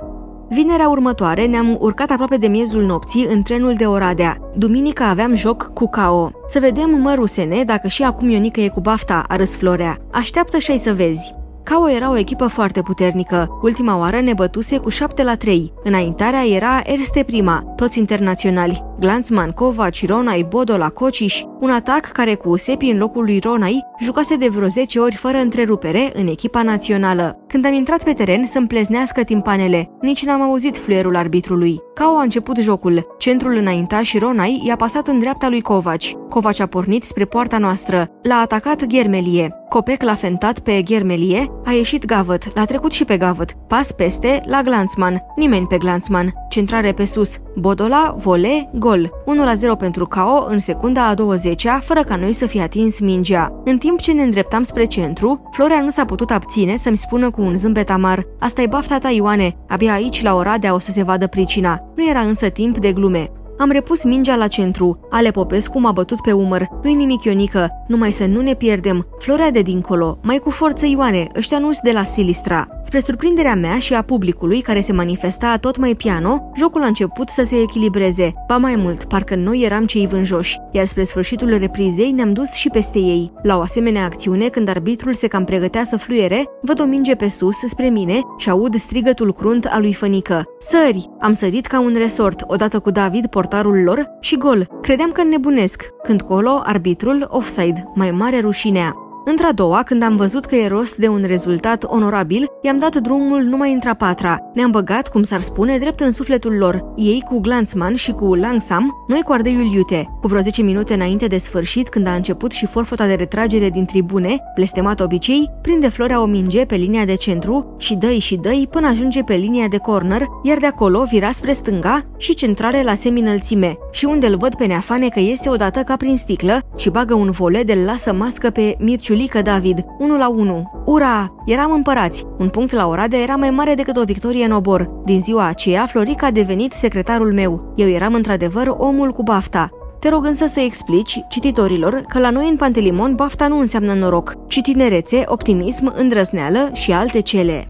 Vinerea următoare ne-am urcat aproape de miezul nopții în trenul de Oradea. Duminica aveam joc cu KO. Să vedem, mă, Rusene, dacă și acum Ionică e cu bafta, a râs Florea. Așteaptă și să vezi. Cao era o echipă foarte puternică. Ultima oară ne bătuse cu 7 la 3. Înaintarea era Erste Prima, toți internaționali. Glanzman, Kovac, Ronai, Bodola, Cociș, un atac care cu Sepi în locul lui Ronai jucase de vreo 10 ori fără întrerupere în echipa națională. Când am intrat pe teren să-mi pleznească timpanele, nici n-am auzit fluierul arbitrului. Cao a început jocul. Centrul înainta și Ronai i-a pasat în dreapta lui Kovac. Kovac a pornit spre poarta noastră. L-a atacat Ghermelie. Copec l-a fentat pe Ghermelie, a ieșit Gavăt, l-a trecut și pe Gavăt. Pas peste la Glanțman. Nimeni pe Glanțman. Centrare pe sus. Bodola, vole, gol. 1-0 pentru Cao în secunda a 20-a, fără ca noi să fi atins mingea. În timp ce ne îndreptam spre centru, Florea nu s-a putut abține să-mi spună cu un zâmbet amar asta e bafta ta, Ioane, abia aici la Oradea o să se vadă pricina. Nu era însă timp de glume. Am repus mingea la centru. Ale Popescu m-a bătut pe umăr. Nu-i nimic, Ionică, numai să nu ne pierdem. Florea de dincolo, mai cu forță Ioane, ăștia nu de la Silistra. Spre surprinderea mea și a publicului care se manifesta tot mai piano, jocul a început să se echilibreze. Ba mai mult, parcă noi eram cei vânjoși, iar spre sfârșitul reprizei ne-am dus și peste ei. La o asemenea acțiune, când arbitrul se cam pregătea să fluiere, văd o minge pe sus spre mine și aud strigătul crunt al lui Fănică. Sări! Am sărit ca un resort, odată cu David, portarul lor, și gol. Credeam că nebunesc. Când colo, arbitrul, offside, mai mare rușinea. Într-a doua, când am văzut că e rost de un rezultat onorabil, i-am dat drumul numai într-a patra. Ne-am băgat, cum s-ar spune, drept în sufletul lor. Ei cu Glanzman și cu Langsam, noi cu ardeiul iute. Cu vreo 10 minute înainte de sfârșit, când a început și forfota de retragere din tribune, blestemat obicei, prinde Florea o minge pe linia de centru și dă și dă până ajunge pe linia de corner, iar de acolo vira spre stânga și centrare la seminălțime. Și unde îl văd pe Neafane că iese odată ca prin sticlă și bagă un vole de lasă mască pe Mirciu Ciulică David, 1 la 1. Ura! Eram împărați. Un punct la Oradea era mai mare decât o victorie în obor. Din ziua aceea, Florica a devenit secretarul meu. Eu eram într-adevăr omul cu bafta. Te rog însă să explici cititorilor că la noi în Pantelimon bafta nu înseamnă noroc, ci tinerețe, optimism, îndrăzneală și alte cele.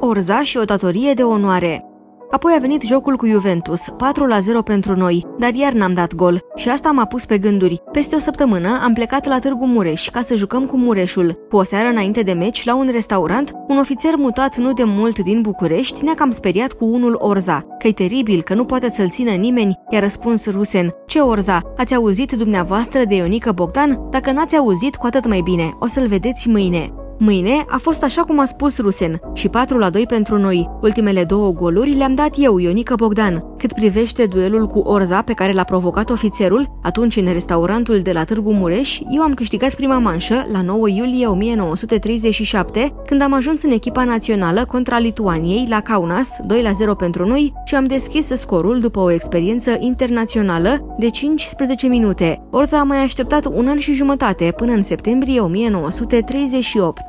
Orza și o datorie de onoare. Apoi a venit jocul cu Juventus, 4 la 0 pentru noi, dar iar n-am dat gol și asta m-a pus pe gânduri. Peste o săptămână am plecat la Târgu Mureș ca să jucăm cu Mureșul. Cu o seară înainte de meci, la un restaurant, un ofițer mutat nu de mult din București ne-a cam speriat cu unul Orza. Că-i teribil, că nu poate să-l țină nimeni, i-a răspuns Rusen. Ce Orza? Ați auzit dumneavoastră de Ionică Bogdan? Dacă n-ați auzit, cu atât mai bine. O să-l vedeți mâine. Mâine a fost așa cum a spus Rusen și 4 la 2 pentru noi. Ultimele două goluri le-am dat eu, Ionica Bogdan. Cât privește duelul cu Orza pe care l-a provocat ofițerul, atunci în restaurantul de la Târgu Mureș, eu am câștigat prima manșă la 9 iulie 1937, când am ajuns în echipa națională contra Lituaniei la Kaunas, 2 la 0 pentru noi și am deschis scorul după o experiență internațională de 15 minute. Orza a mai așteptat un an și jumătate până în septembrie 1938.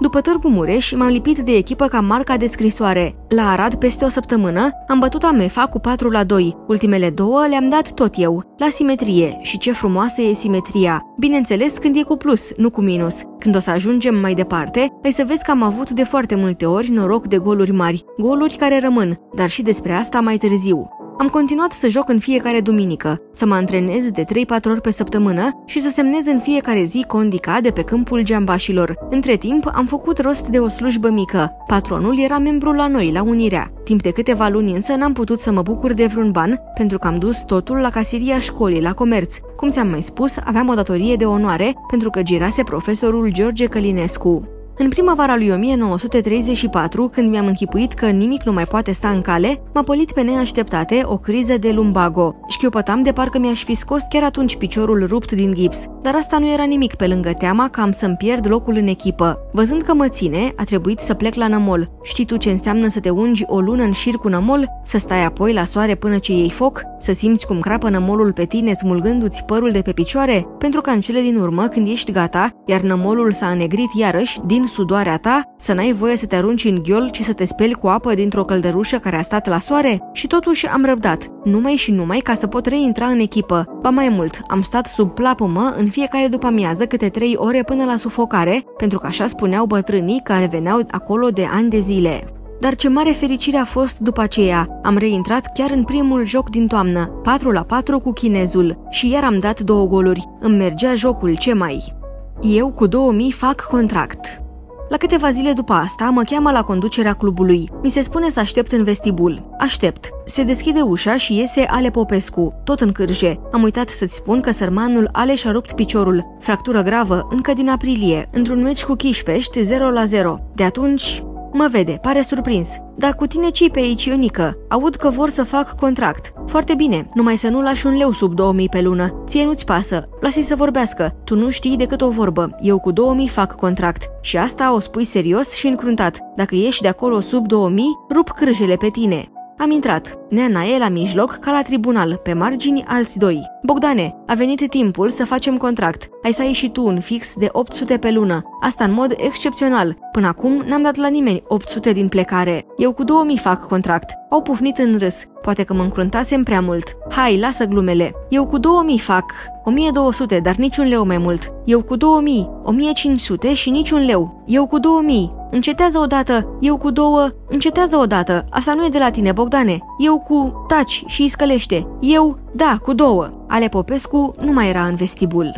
După Târgu Mureș, m-am lipit de echipă ca marca de scrisoare. La Arad, peste o săptămână, am bătut Amefa cu 4 la 2. Ultimele două le-am dat tot eu, la simetrie. Și ce frumoasă e simetria. Bineînțeles când e cu plus, nu cu minus. Când o să ajungem mai departe, ai să vezi că am avut de foarte multe ori noroc de goluri mari, goluri care rămân, dar și despre asta mai târziu. Am continuat să joc în fiecare duminică, să mă antrenez de 3-4 ori pe săptămână și să semnez în fiecare zi condica de pe câmpul geambașilor. Între timp, am făcut rost de o slujbă mică. Patronul era membru la noi, la Unirea. Timp de câteva luni însă n-am putut să mă bucur de vreun ban pentru că am dus totul la casiria școlii, la comerț. Cum ți-am mai spus, aveam o datorie de onoare pentru că girase profesorul George Călinescu. În primăvara lui 1934, când mi-am închipuit că nimic nu mai poate sta în cale, m-a pălit pe neașteptate o criză de lumbago. Șchiopătam de parcă mi-aș fi scos chiar atunci piciorul rupt din gips, dar asta nu era nimic pe lângă teama că am să-mi pierd locul în echipă. Văzând că mă ține, a trebuit să plec la nămol. Știi tu ce înseamnă să te ungi o lună în șir cu nămol? Să stai apoi la soare până ce iei foc? Să simți cum crapă nămolul pe tine smulgându-ți părul de pe picioare? Pentru că în cele din urmă, când ești gata, iar nămolul s-a înnegrit iarăși, din sudoarea ta, să n-ai voie să te arunci în ghiol, ci să te speli cu apă dintr-o căldărușă care a stat la soare? Și totuși am răbdat, numai și numai ca să pot reintra în echipă. Ba mai mult, am stat sub plapumă în fiecare după amiază câte trei ore până la sufocare, pentru că așa spuneau bătrânii care veneau acolo de ani de zile. Dar ce mare fericire a fost după aceea. Am reintrat chiar în primul joc din toamnă, 4 la 4 cu chinezul, și iar am dat două goluri. Îmi mergea jocul, ce mai? Eu cu 2000 fac contract. La câteva zile după asta, mă cheamă la conducerea clubului. Mi se spune să aștept în vestibul. Aștept. Se deschide ușa și iese Ale Popescu, tot în cârje. Am uitat să-ți spun că sărmanul Aleș și-a rupt piciorul. Fractură gravă, încă din aprilie, într-un meci cu Chișpești 0 la 0. De atunci, Mă vede, pare surprins. Dar cu tine ce pe aici, Ionică? Aud că vor să fac contract. Foarte bine, numai să nu lași un leu sub 2000 pe lună. Ție nu-ți pasă. Lasă-i să vorbească. Tu nu știi decât o vorbă. Eu cu 2000 fac contract. Și asta o spui serios și încruntat. Dacă ieși de acolo sub 2000, rup cârjele pe tine. Am intrat. Neana e la mijloc, ca la tribunal, pe margini alți doi. Bogdane, a venit timpul să facem contract. Ai să ai și tu un fix de 800 pe lună. Asta în mod excepțional. Până acum n-am dat la nimeni 800 din plecare. Eu cu 2000 fac contract. Au pufnit în râs. Poate că mă încruntasem prea mult. Hai, lasă glumele. Eu cu 2000 fac 1200, dar niciun leu mai mult. Eu cu 2000, 1500 și niciun leu. Eu cu 2000. Încetează odată, eu cu două, încetează odată. Asta nu e de la tine, Bogdane. Eu cu taci și îi scălește. Eu, da, cu două. Ale Popescu nu mai era în vestibul.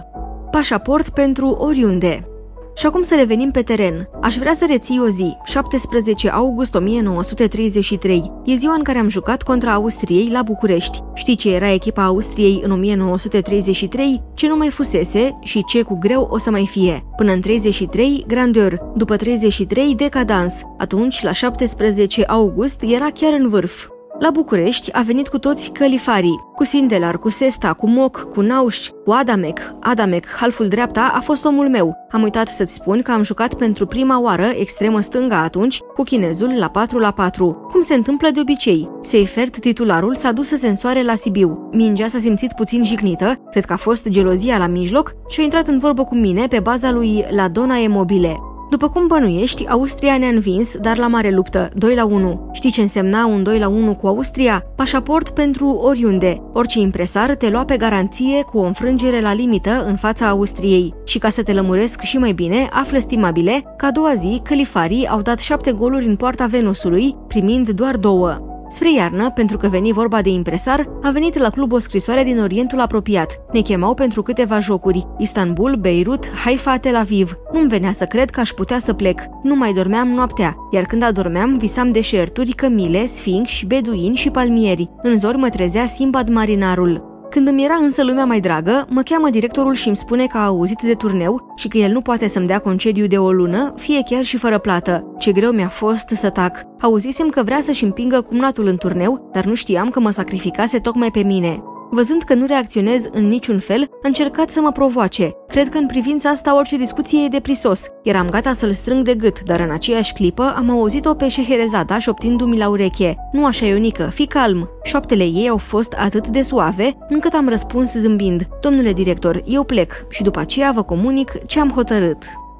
Pașaport pentru oriunde. Și acum să revenim pe teren. Aș vrea să reții o zi, 17 august 1933. E ziua în care am jucat contra Austriei la București. Știi ce era echipa Austriei în 1933? Ce nu mai fusese și ce cu greu o să mai fie. Până în 33, grandeur. După 33, decadans. Atunci, la 17 august, era chiar în vârf. La București a venit cu toți călifarii, cu Sindelar, cu Sesta, cu Moc, cu Nauș, cu Adamec. Adamec, halful dreapta, a fost omul meu. Am uitat să-ți spun că am jucat pentru prima oară extremă stânga atunci, cu chinezul la 4 la 4, cum se întâmplă de obicei. Seifert, titularul, s-a dus să se însoare la Sibiu. Mingea s-a simțit puțin jignită, cred că a fost gelozia la mijloc, și a intrat în vorbă cu mine pe baza lui La Dona Emobile. După cum bănuiești, Austria ne-a învins, dar la mare luptă, 2 la 1. Știi ce însemna un 2 la 1 cu Austria? Pașaport pentru oriunde. Orice impresar te lua pe garanție cu o înfrângere la limită în fața Austriei. Și ca să te lămuresc și mai bine, află stimabile că a doua zi călifarii au dat șapte goluri în poarta Venusului, primind doar două. Spre iarnă, pentru că veni vorba de impresar, a venit la club o scrisoare din Orientul apropiat. Ne chemau pentru câteva jocuri. Istanbul, Beirut, Haifa, Tel Aviv. Nu-mi venea să cred că aș putea să plec. Nu mai dormeam noaptea, iar când adormeam, visam deșerturi, cămile, sfinxi, beduini și palmieri. În zor mă trezea Simbad marinarul. Când îmi era însă lumea mai dragă, mă cheamă directorul și îmi spune că a auzit de turneu și că el nu poate să-mi dea concediu de o lună, fie chiar și fără plată. Ce greu mi-a fost să tac. Auzisem că vrea să-și împingă cumnatul în turneu, dar nu știam că mă sacrificase tocmai pe mine. Văzând că nu reacționez în niciun fel, a încercat să mă provoace. Cred că în privința asta orice discuție e deprisos. Eram gata să-l strâng de gât, dar în aceeași clipă am auzit-o pe Șeherezada șoptindu-mi la ureche. Nu așa, Ionică, fi calm. Șoaptele ei au fost atât de suave, încât am răspuns zâmbind. Domnule director, eu plec și după aceea vă comunic ce am hotărât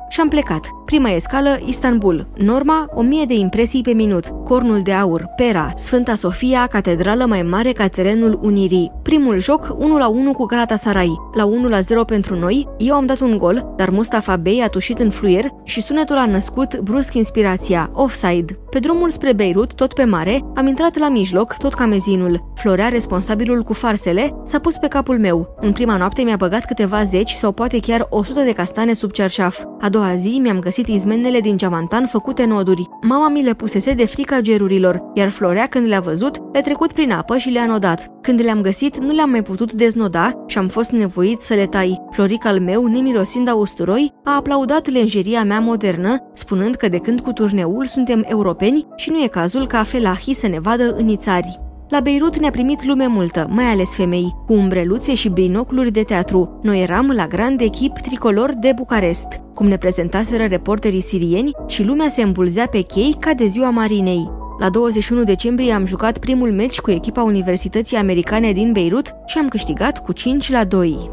și am plecat. Prima escală, Istanbul. Norma, 1000 de impresii pe minut. Cornul de aur, Pera, Sfânta Sofia, catedrală mai mare ca terenul Unirii. Primul joc, 1 la 1 cu Galatasaray. La 1 la 0 pentru noi, eu am dat un gol, dar Mustafa Bey a tușit în fluier și sunetul a născut brusc inspirația, offside. Pe drumul spre Beirut, tot pe mare, am intrat la mijloc, tot ca mezinul. Florea, responsabilul cu farsele, s-a pus pe capul meu. În prima noapte mi-a băgat câteva zeci sau poate chiar 100 de castane sub cerșaf. A doua zi mi-am găsit izmenele din geamantan făcute noduri. Mama mi le pusese de frica gerurilor, iar Florea, când le-a văzut, le-a trecut prin apă și le-a nodat. Când le-am găsit, nu le-am mai putut deznoda și am fost nevoit să le tai. Florica al meu, nemirosind a usturoi, a aplaudat lenjeria mea modernă, spunând că de când cu turneul suntem europeni și nu e cazul ca felahii să ne vadă în țari. La Beirut ne-a primit lume multă, mai ales femei, cu umbreluțe și binocluri de teatru. Noi eram la grand echip tricolor de Bucarest, cum ne prezentaseră reporterii sirieni și lumea se îmbulzea pe chei ca de ziua marinei. La 21 decembrie am jucat primul meci cu echipa Universității Americane din Beirut și am câștigat cu 5 la 2.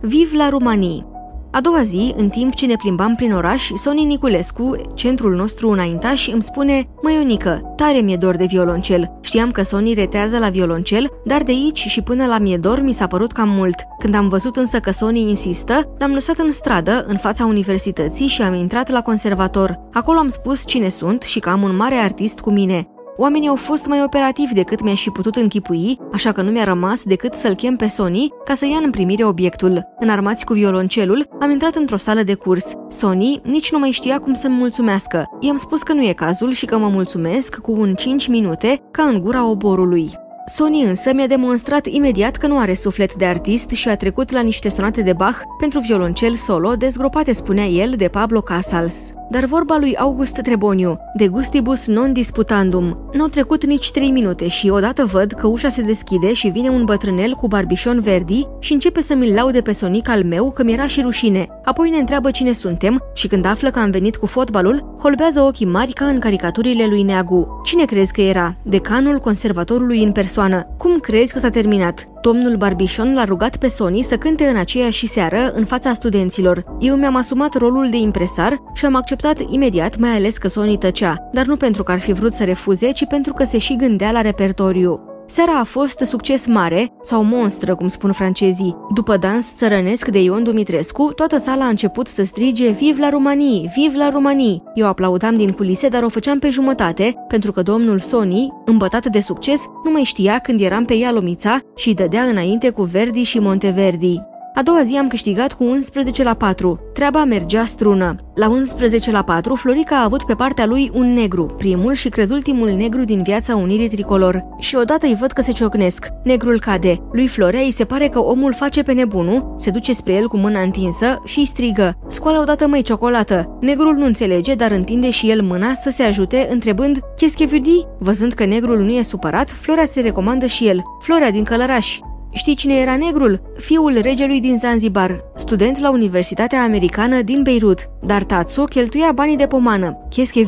Viv la Rumanii! A doua zi, în timp ce ne plimbam prin oraș, Soni Niculescu, centrul nostru înaintaș, îmi spune Măionică, tare mi-e dor de violoncel. Știam că Soni retează la violoncel, dar de aici și până la mie dor mi s-a părut cam mult. Când am văzut însă că Sony insistă, l-am lăsat în stradă, în fața universității și am intrat la conservator. Acolo am spus cine sunt și că am un mare artist cu mine. Oamenii au fost mai operativi decât mi-aș fi putut închipui, așa că nu mi-a rămas decât să-l chem pe Sony ca să ia în primire obiectul. Înarmați cu violoncelul, am intrat într-o sală de curs. Sony nici nu mai știa cum să-mi mulțumească. I-am spus că nu e cazul și că mă mulțumesc cu un 5 minute ca în gura oborului. Sony însă mi-a demonstrat imediat că nu are suflet de artist și a trecut la niște sonate de Bach pentru violoncel solo, dezgropate, spunea el, de Pablo Casals. Dar vorba lui August Treboniu, de gustibus non disputandum. N-au trecut nici trei minute și odată văd că ușa se deschide și vine un bătrânel cu barbișon verdi și începe să mi-l laude pe sonic al meu că mi-era și rușine. Apoi ne întreabă cine suntem și când află că am venit cu fotbalul, holbează ochii mari ca în caricaturile lui Neagu. Cine crezi că era? Decanul conservatorului în persoană. Cum crezi că s-a terminat? Domnul Barbișon l-a rugat pe Sony să cânte în aceeași seară în fața studenților. Eu mi-am asumat rolul de impresar și am acceptat imediat, mai ales că Sony tăcea, dar nu pentru că ar fi vrut să refuze, ci pentru că se și gândea la repertoriu. Seara a fost succes mare, sau monstră, cum spun francezii. După dans țărănesc de Ion Dumitrescu, toată sala a început să strige Viv la Romanii! Viv la Romanii! Eu aplaudam din culise, dar o făceam pe jumătate, pentru că domnul Sony, îmbătat de succes, nu mai știa când eram pe ea lomița și îi dădea înainte cu Verdi și Monteverdi. A doua zi am câștigat cu 11 la 4. Treaba mergea strună. La 11 la 4, Florica a avut pe partea lui un negru, primul și cred ultimul negru din viața unirii tricolor. Și odată îi văd că se ciocnesc. Negrul cade. Lui Florea îi se pare că omul face pe nebunul, se duce spre el cu mâna întinsă și îi strigă. Scoală odată mai ciocolată. Negrul nu înțelege, dar întinde și el mâna să se ajute, întrebând Qu'est-ce Văzând că negrul nu e supărat, Florea se recomandă și el. Florea din Călăraș. Știi cine era negrul? Fiul regelui din Zanzibar, student la Universitatea Americană din Beirut. Dar Tatsu cheltuia banii de pomană.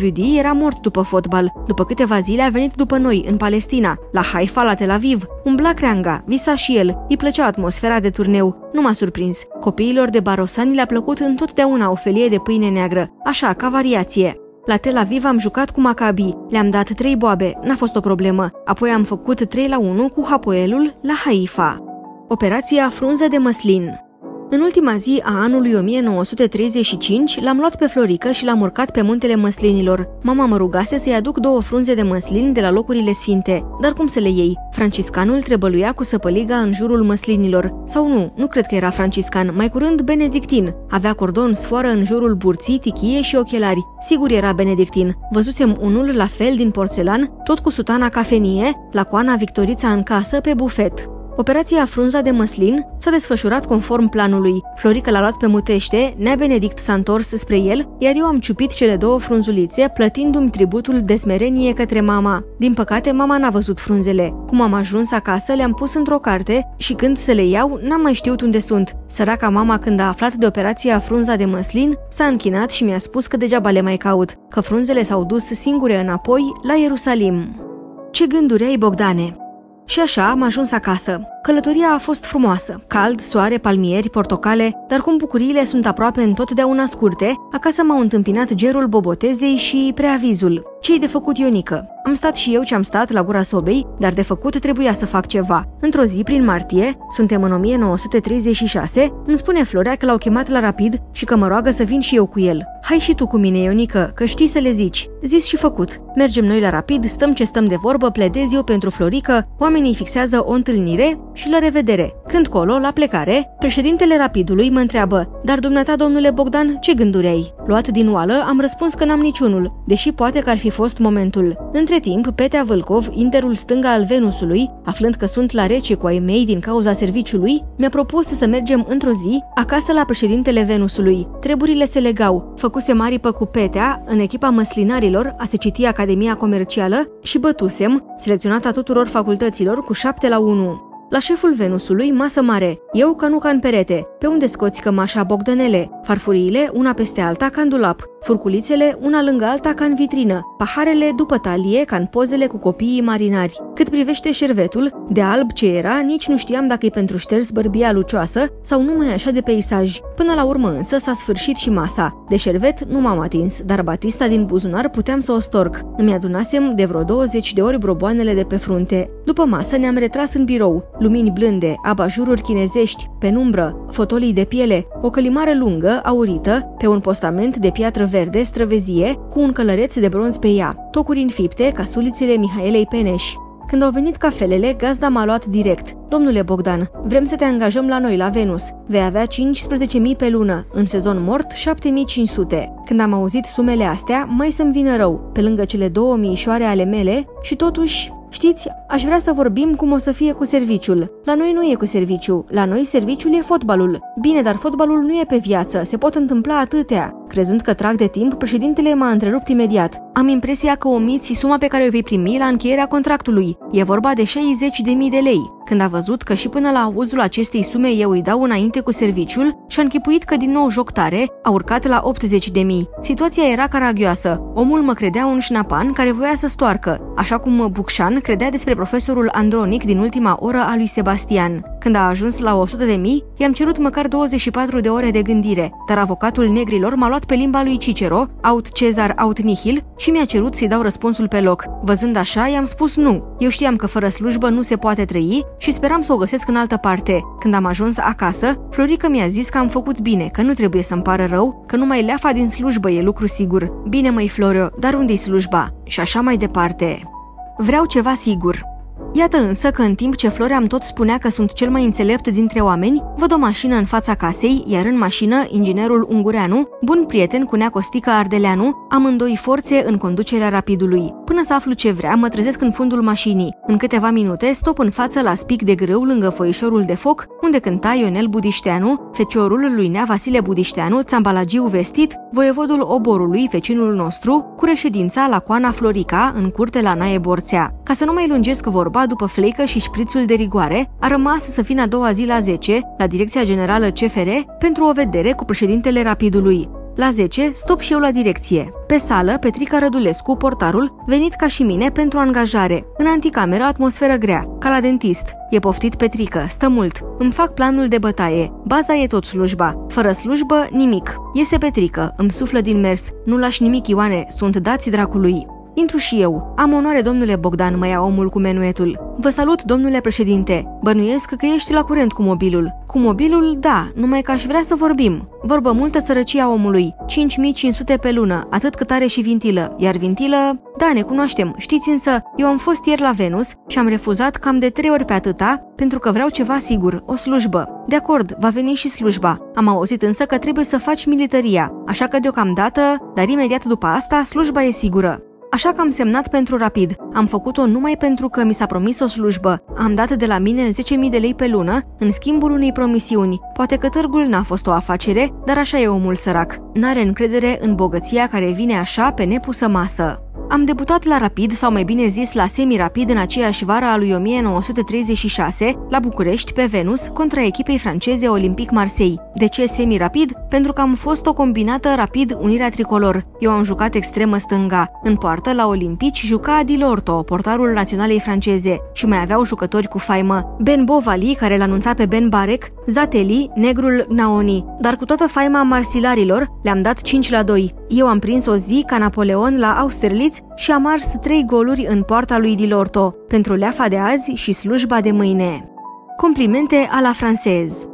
Vudi era mort după fotbal. După câteva zile a venit după noi, în Palestina, la Haifa, la Tel Aviv. Umbla creanga, visa și el, îi plăcea atmosfera de turneu. Nu m-a surprins. Copiilor de barosani le-a plăcut întotdeauna o felie de pâine neagră, așa, ca variație. La Tel Aviv am jucat cu Maccabi, le-am dat trei boabe, n-a fost o problemă. Apoi am făcut 3 la 1 cu Hapoelul la Haifa. Operația Frunză de Măslin în ultima zi a anului 1935 l-am luat pe Florică și l-am urcat pe muntele măslinilor. Mama mă rugase să-i aduc două frunze de măslin de la locurile sfinte. Dar cum să le iei? Franciscanul trebăluia cu săpăliga în jurul măslinilor. Sau nu, nu cred că era franciscan, mai curând benedictin. Avea cordon sfoară în jurul burții, tichie și ochelari. Sigur era benedictin. Văzusem unul la fel din porțelan, tot cu sutana cafenie, la coana Victorița în casă pe bufet. Operația Frunza de Măslin s-a desfășurat conform planului. Florica l-a luat pe mutește, Nea Benedict s-a întors spre el, iar eu am ciupit cele două frunzulițe, plătindu-mi tributul de smerenie către mama. Din păcate, mama n-a văzut frunzele. Cum am ajuns acasă, le-am pus într-o carte și când să le iau, n-am mai știut unde sunt. Săraca mama, când a aflat de operația Frunza de Măslin, s-a închinat și mi-a spus că degeaba le mai caut, că frunzele s-au dus singure înapoi la Ierusalim. Ce gânduri ai, Bogdane? Și așa am ajuns acasă. Călătoria a fost frumoasă. Cald, soare, palmieri, portocale, dar cum bucuriile sunt aproape întotdeauna scurte, acasă m-au întâmpinat gerul bobotezei și preavizul. Ce-i de făcut Ionică? Am stat și eu ce am stat la gura sobei, dar de făcut trebuia să fac ceva. Într-o zi, prin martie, suntem în 1936, îmi spune Florea că l-au chemat la rapid și că mă roagă să vin și eu cu el. Hai și tu cu mine, Ionică, că știi să le zici. Zis și făcut. Mergem noi la rapid, stăm ce stăm de vorbă, pledez eu pentru Florică, oamenii fixează o întâlnire și la revedere. Când colo, la plecare, președintele rapidului mă întreabă, dar dumneata, domnule Bogdan, ce gânduri ai? Luat din oală, am răspuns că n-am niciunul, deși poate că ar fi fost momentul. Între timp, Petea Vâlcov, interul stânga al Venusului, aflând că sunt la rece cu ai mei din cauza serviciului, mi-a propus să mergem într-o zi acasă la președintele Venusului. Treburile se legau. Făcuse maripă cu Petea în echipa măslinarilor a se citi Academia Comercială și bătusem, selecționata tuturor facultăților cu 7 la 1. La șeful Venusului, masă mare, eu ca nu ca în perete, pe unde scoți cămașa Bogdanele, farfuriile una peste alta ca în dulap, furculițele una lângă alta ca în vitrină, paharele după talie ca în pozele cu copiii marinari. Cât privește șervetul, de alb ce era, nici nu știam dacă e pentru șters bărbia lucioasă sau numai așa de peisaj. Până la urmă însă s-a sfârșit și masa. De șervet nu m-am atins, dar batista din buzunar puteam să o storc. Îmi adunasem de vreo 20 de ori broboanele de pe frunte. După masă ne-am retras în birou. Lumini blânde, abajururi chinezești, penumbră, fotolii de piele, o călimară lungă, aurită, pe un postament de piatră verde străvezie, cu un călăreț de bronz pe ea, tocuri înfipte ca sulițele Mihaelei Peneș. Când au venit cafelele, gazda m-a luat direct. Domnule Bogdan, vrem să te angajăm la noi, la Venus. Vei avea 15.000 pe lună, în sezon mort 7.500. Când am auzit sumele astea, mai să-mi vină rău, pe lângă cele două mișoare ale mele și totuși Știți, aș vrea să vorbim cum o să fie cu serviciul. La noi nu e cu serviciu, la noi serviciul e fotbalul. Bine, dar fotbalul nu e pe viață, se pot întâmpla atâtea. Crezând că trag de timp, președintele m-a întrerupt imediat. Am impresia că omiți suma pe care o vei primi la încheierea contractului. E vorba de 60.000 de lei. Când a văzut că și până la auzul acestei sume eu îi dau înainte cu serviciul, și-a închipuit că din nou joc tare, a urcat la 80 de mii. Situația era caragioasă. Omul mă credea un șnapan care voia să stoarcă, așa cum Bucșan credea despre profesorul Andronic din ultima oră a lui Sebastian. Când a ajuns la 100 de mii, i-am cerut măcar 24 de ore de gândire, dar avocatul negrilor m-a luat pe limba lui Cicero, aut Cezar aut nihil, și mi-a cerut să-i dau răspunsul pe loc. Văzând așa, i-am spus nu. Eu știam că fără slujbă nu se poate trăi și speram să o găsesc în altă parte. Când am ajuns acasă, Florica mi-a zis că am făcut bine, că nu trebuie să-mi pară rău, că numai leafa din slujbă e lucru sigur. Bine, măi, Florio, dar unde-i slujba? Și așa mai departe. Vreau ceva sigur. Iată însă că în timp ce Floream tot spunea că sunt cel mai înțelept dintre oameni, văd o mașină în fața casei, iar în mașină inginerul Ungureanu, bun prieten cu Neacostică Ardeleanu, amândoi forțe în conducerea rapidului. Până să aflu ce vrea, mă trezesc în fundul mașinii. În câteva minute stop în față la spic de grâu lângă foișorul de foc, unde cânta Ionel Budișteanu, feciorul lui Nea Vasile Budișteanu, țambalagiu vestit, voievodul oborului, vecinul nostru, cu reședința la Coana Florica, în curte la Nae Borțea. Ca să nu mai lungesc vorba, după fleică și șprițul de rigoare, a rămas să vină a doua zi la 10, la Direcția Generală CFR, pentru o vedere cu președintele Rapidului. La 10, stop și eu la direcție. Pe sală, Petrica Rădulescu, portarul, venit ca și mine pentru angajare. În anticameră, atmosferă grea, ca la dentist. E poftit Petrică, stă mult. Îmi fac planul de bătaie. Baza e tot slujba. Fără slujbă, nimic. Iese Petrică, îmi suflă din mers. Nu lași nimic, Ioane, sunt dați dracului. Intru și eu. Am onoare, domnule Bogdan, mă ia omul cu menuetul. Vă salut, domnule președinte. Bănuiesc că ești la curent cu mobilul. Cu mobilul, da, numai că aș vrea să vorbim. Vorbă multă sărăcia omului. 5500 pe lună, atât cât are și vintilă. Iar vintilă, da, ne cunoaștem. Știți însă, eu am fost ieri la Venus și am refuzat cam de trei ori pe atâta pentru că vreau ceva sigur, o slujbă. De acord, va veni și slujba. Am auzit însă că trebuie să faci militaria, așa că deocamdată, dar imediat după asta, slujba e sigură. Așa că am semnat pentru rapid. Am făcut-o numai pentru că mi s-a promis o slujbă. Am dat de la mine 10.000 de lei pe lună, în schimbul unei promisiuni. Poate că târgul n-a fost o afacere, dar așa e omul sărac. N-are încredere în bogăția care vine așa pe nepusă masă. Am debutat la Rapid, sau mai bine zis la Semi-Rapid în aceeași vară a lui 1936, la București, pe Venus, contra echipei franceze Olympic Marseille. De ce Semi-Rapid? Pentru că am fost o combinată Rapid Unirea Tricolor. Eu am jucat extremă stânga. În poartă, la Olimpici, juca Adilorto, portarul naționalei franceze, și mai aveau jucători cu faimă. Ben Bovali, care l anunța pe Ben Barek, Zateli, negrul Naoni. Dar cu toată faima marsilarilor, le-am dat 5 la 2. Eu am prins o zi ca Napoleon la Austerlitz și am ars trei goluri în poarta lui Dilorto pentru leafa de azi și slujba de mâine. Complimente a la francez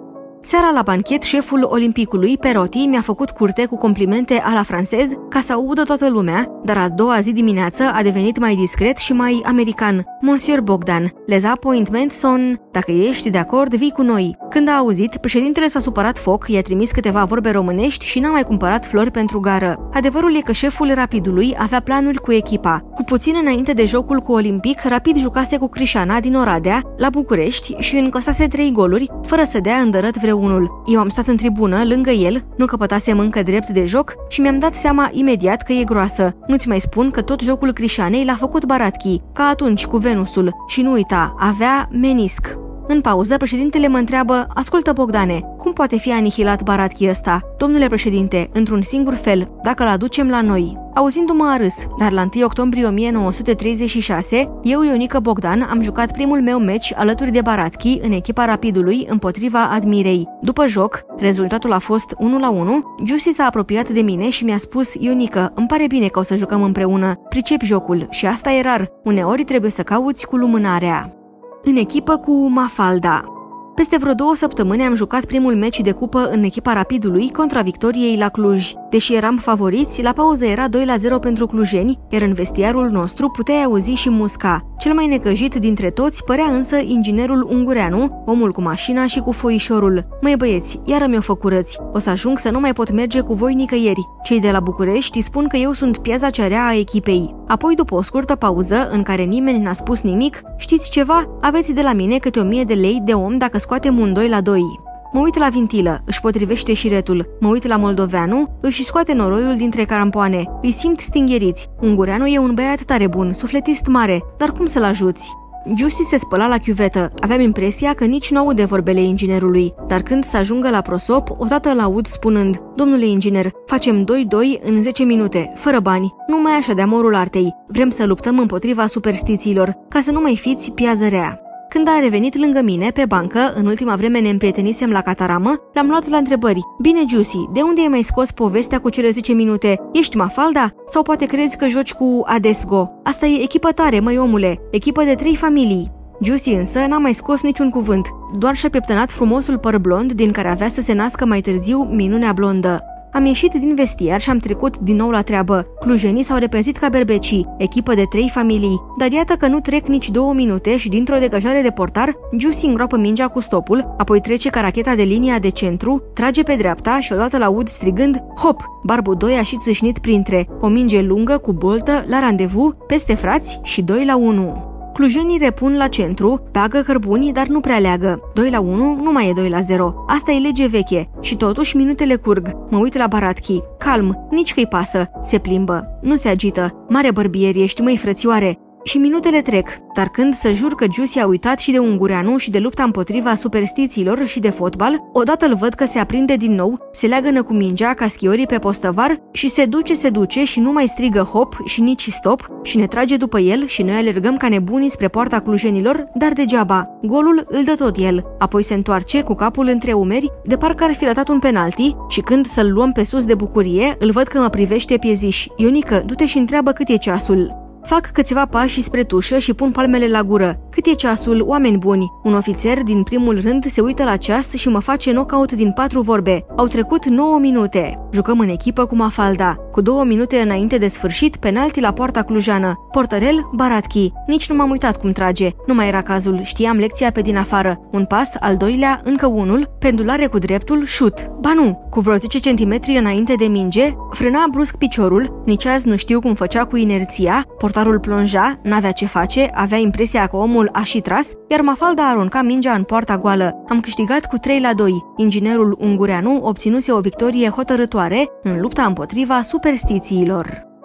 Seara la banchet, șeful Olimpicului, Perotti, mi-a făcut curte cu complimente a la francez ca să audă toată lumea, dar a doua zi dimineață a devenit mai discret și mai american. Monsieur Bogdan, les appointments son... Dacă ești de acord, vii cu noi. Când a auzit, președintele s-a supărat foc, i-a trimis câteva vorbe românești și n-a mai cumpărat flori pentru gară. Adevărul e că șeful Rapidului avea planuri cu echipa. Cu puțin înainte de jocul cu Olimpic, Rapid jucase cu Crișana din Oradea, la București și încăsase trei goluri, fără să dea îndărăt vreo unul. Eu am stat în tribună, lângă el, nu căpătasem încă drept de joc și mi-am dat seama imediat că e groasă. Nu-ți mai spun că tot jocul Crișanei l-a făcut Baratchi, ca atunci cu Venusul. Și nu uita, avea menisc. În pauză, președintele mă întreabă, ascultă Bogdane, cum poate fi anihilat Baratchi ăsta? Domnule președinte, într-un singur fel, dacă îl aducem la noi. Auzindu-mă a râs, dar la 1 octombrie 1936, eu, Ionica Bogdan, am jucat primul meu meci alături de Baratchi în echipa Rapidului împotriva Admirei. După joc, rezultatul a fost 1 la 1, Giussi s-a apropiat de mine și mi-a spus, Ionica, îmi pare bine că o să jucăm împreună, pricep jocul și asta e rar, uneori trebuie să cauți cu lumânarea în echipă cu Mafalda. Peste vreo două săptămâni am jucat primul meci de cupă în echipa Rapidului contra Victoriei la Cluj. Deși eram favoriți, la pauză era 2 la 0 pentru clujeni, iar în vestiarul nostru puteai auzi și musca. Cel mai necăjit dintre toți părea însă inginerul Ungureanu, omul cu mașina și cu foișorul. Măi băieți, iară mi-o făcurăți. O să ajung să nu mai pot merge cu voi nicăieri. Cei de la București spun că eu sunt piaza cearea a echipei. Apoi, după o scurtă pauză, în care nimeni n-a spus nimic, știți ceva? Aveți de la mine câte o mie de lei de om dacă scoatem un 2 la 2. Mă uit la vintilă, își potrivește șiretul. Mă uit la moldoveanu, își scoate noroiul dintre carampoane. Îi simt stingheriți. Ungureanu e un băiat tare bun, sufletist mare, dar cum să-l ajuți? Giusti se spăla la chiuvetă. Aveam impresia că nici nu aude vorbele inginerului, dar când să ajungă la prosop, odată îl aud spunând Domnule inginer, facem 2-2 în 10 minute, fără bani, nu mai așa de amorul artei. Vrem să luptăm împotriva superstițiilor, ca să nu mai fiți piază rea. Când a revenit lângă mine, pe bancă, în ultima vreme ne împrietenisem la cataramă, l-am luat la întrebări. Bine, Juicy, de unde ai mai scos povestea cu cele 10 minute? Ești Mafalda? Sau poate crezi că joci cu Adesgo? Asta e echipă tare, măi omule, echipă de trei familii. Juicy însă n-a mai scos niciun cuvânt, doar și-a pieptănat frumosul păr blond din care avea să se nască mai târziu minunea blondă. Am ieșit din vestiar și am trecut din nou la treabă. Clujenii s-au repezit ca berbecii, echipă de trei familii. Dar iată că nu trec nici două minute și dintr-o degajare de portar, Juicy îngroapă mingea cu stopul, apoi trece ca racheta de linia de centru, trage pe dreapta și odată la ud strigând Hop! Barbu 2 a și țâșnit printre o minge lungă cu boltă, la randevu, peste frați și 2 la 1. Clujenii repun la centru, bagă cărbuni, dar nu prea leagă. 2 la 1 nu mai e 2 la 0. Asta e lege veche. Și totuși minutele curg. Mă uit la Baratchi. Calm, nici că-i pasă. Se plimbă. Nu se agită. Mare bărbier ești, măi frățioare. Și minutele trec, dar când să jur că Giusi a uitat și de Ungureanu și de lupta împotriva superstițiilor și de fotbal, odată îl văd că se aprinde din nou, se leagănă cu mingea ca schiorii pe postăvar și se duce, se duce și nu mai strigă hop și nici stop și ne trage după el și noi alergăm ca nebunii spre poarta clujenilor, dar degeaba. Golul îl dă tot el. Apoi se întoarce cu capul între umeri, de parcă ar fi ratat un penalti și când să-l luăm pe sus de bucurie, îl văd că mă privește pieziș. Ionică, du-te și întreabă cât e ceasul. Fac câțiva pași spre tușă și pun palmele la gură. Cât e ceasul, oameni buni? Un ofițer din primul rând se uită la ceas și mă face knockout din patru vorbe. Au trecut 9 minute. Jucăm în echipă cu Mafalda. Cu două minute înainte de sfârșit, penalti la poarta clujană. Portărel, Baratchi. Nici nu m-am uitat cum trage. Nu mai era cazul. Știam lecția pe din afară. Un pas, al doilea, încă unul, pendulare cu dreptul, șut. Ba nu, cu vreo 10 cm înainte de minge, frâna brusc piciorul, nici azi nu știu cum făcea cu inerția, portarul plonja, n-avea ce face, avea impresia că omul a și tras, iar Mafalda arunca mingea în poarta goală. Am câștigat cu 3 la 2. Inginerul ungureanu obținuse o victorie hotărătoare în lupta împotriva superstițiilor.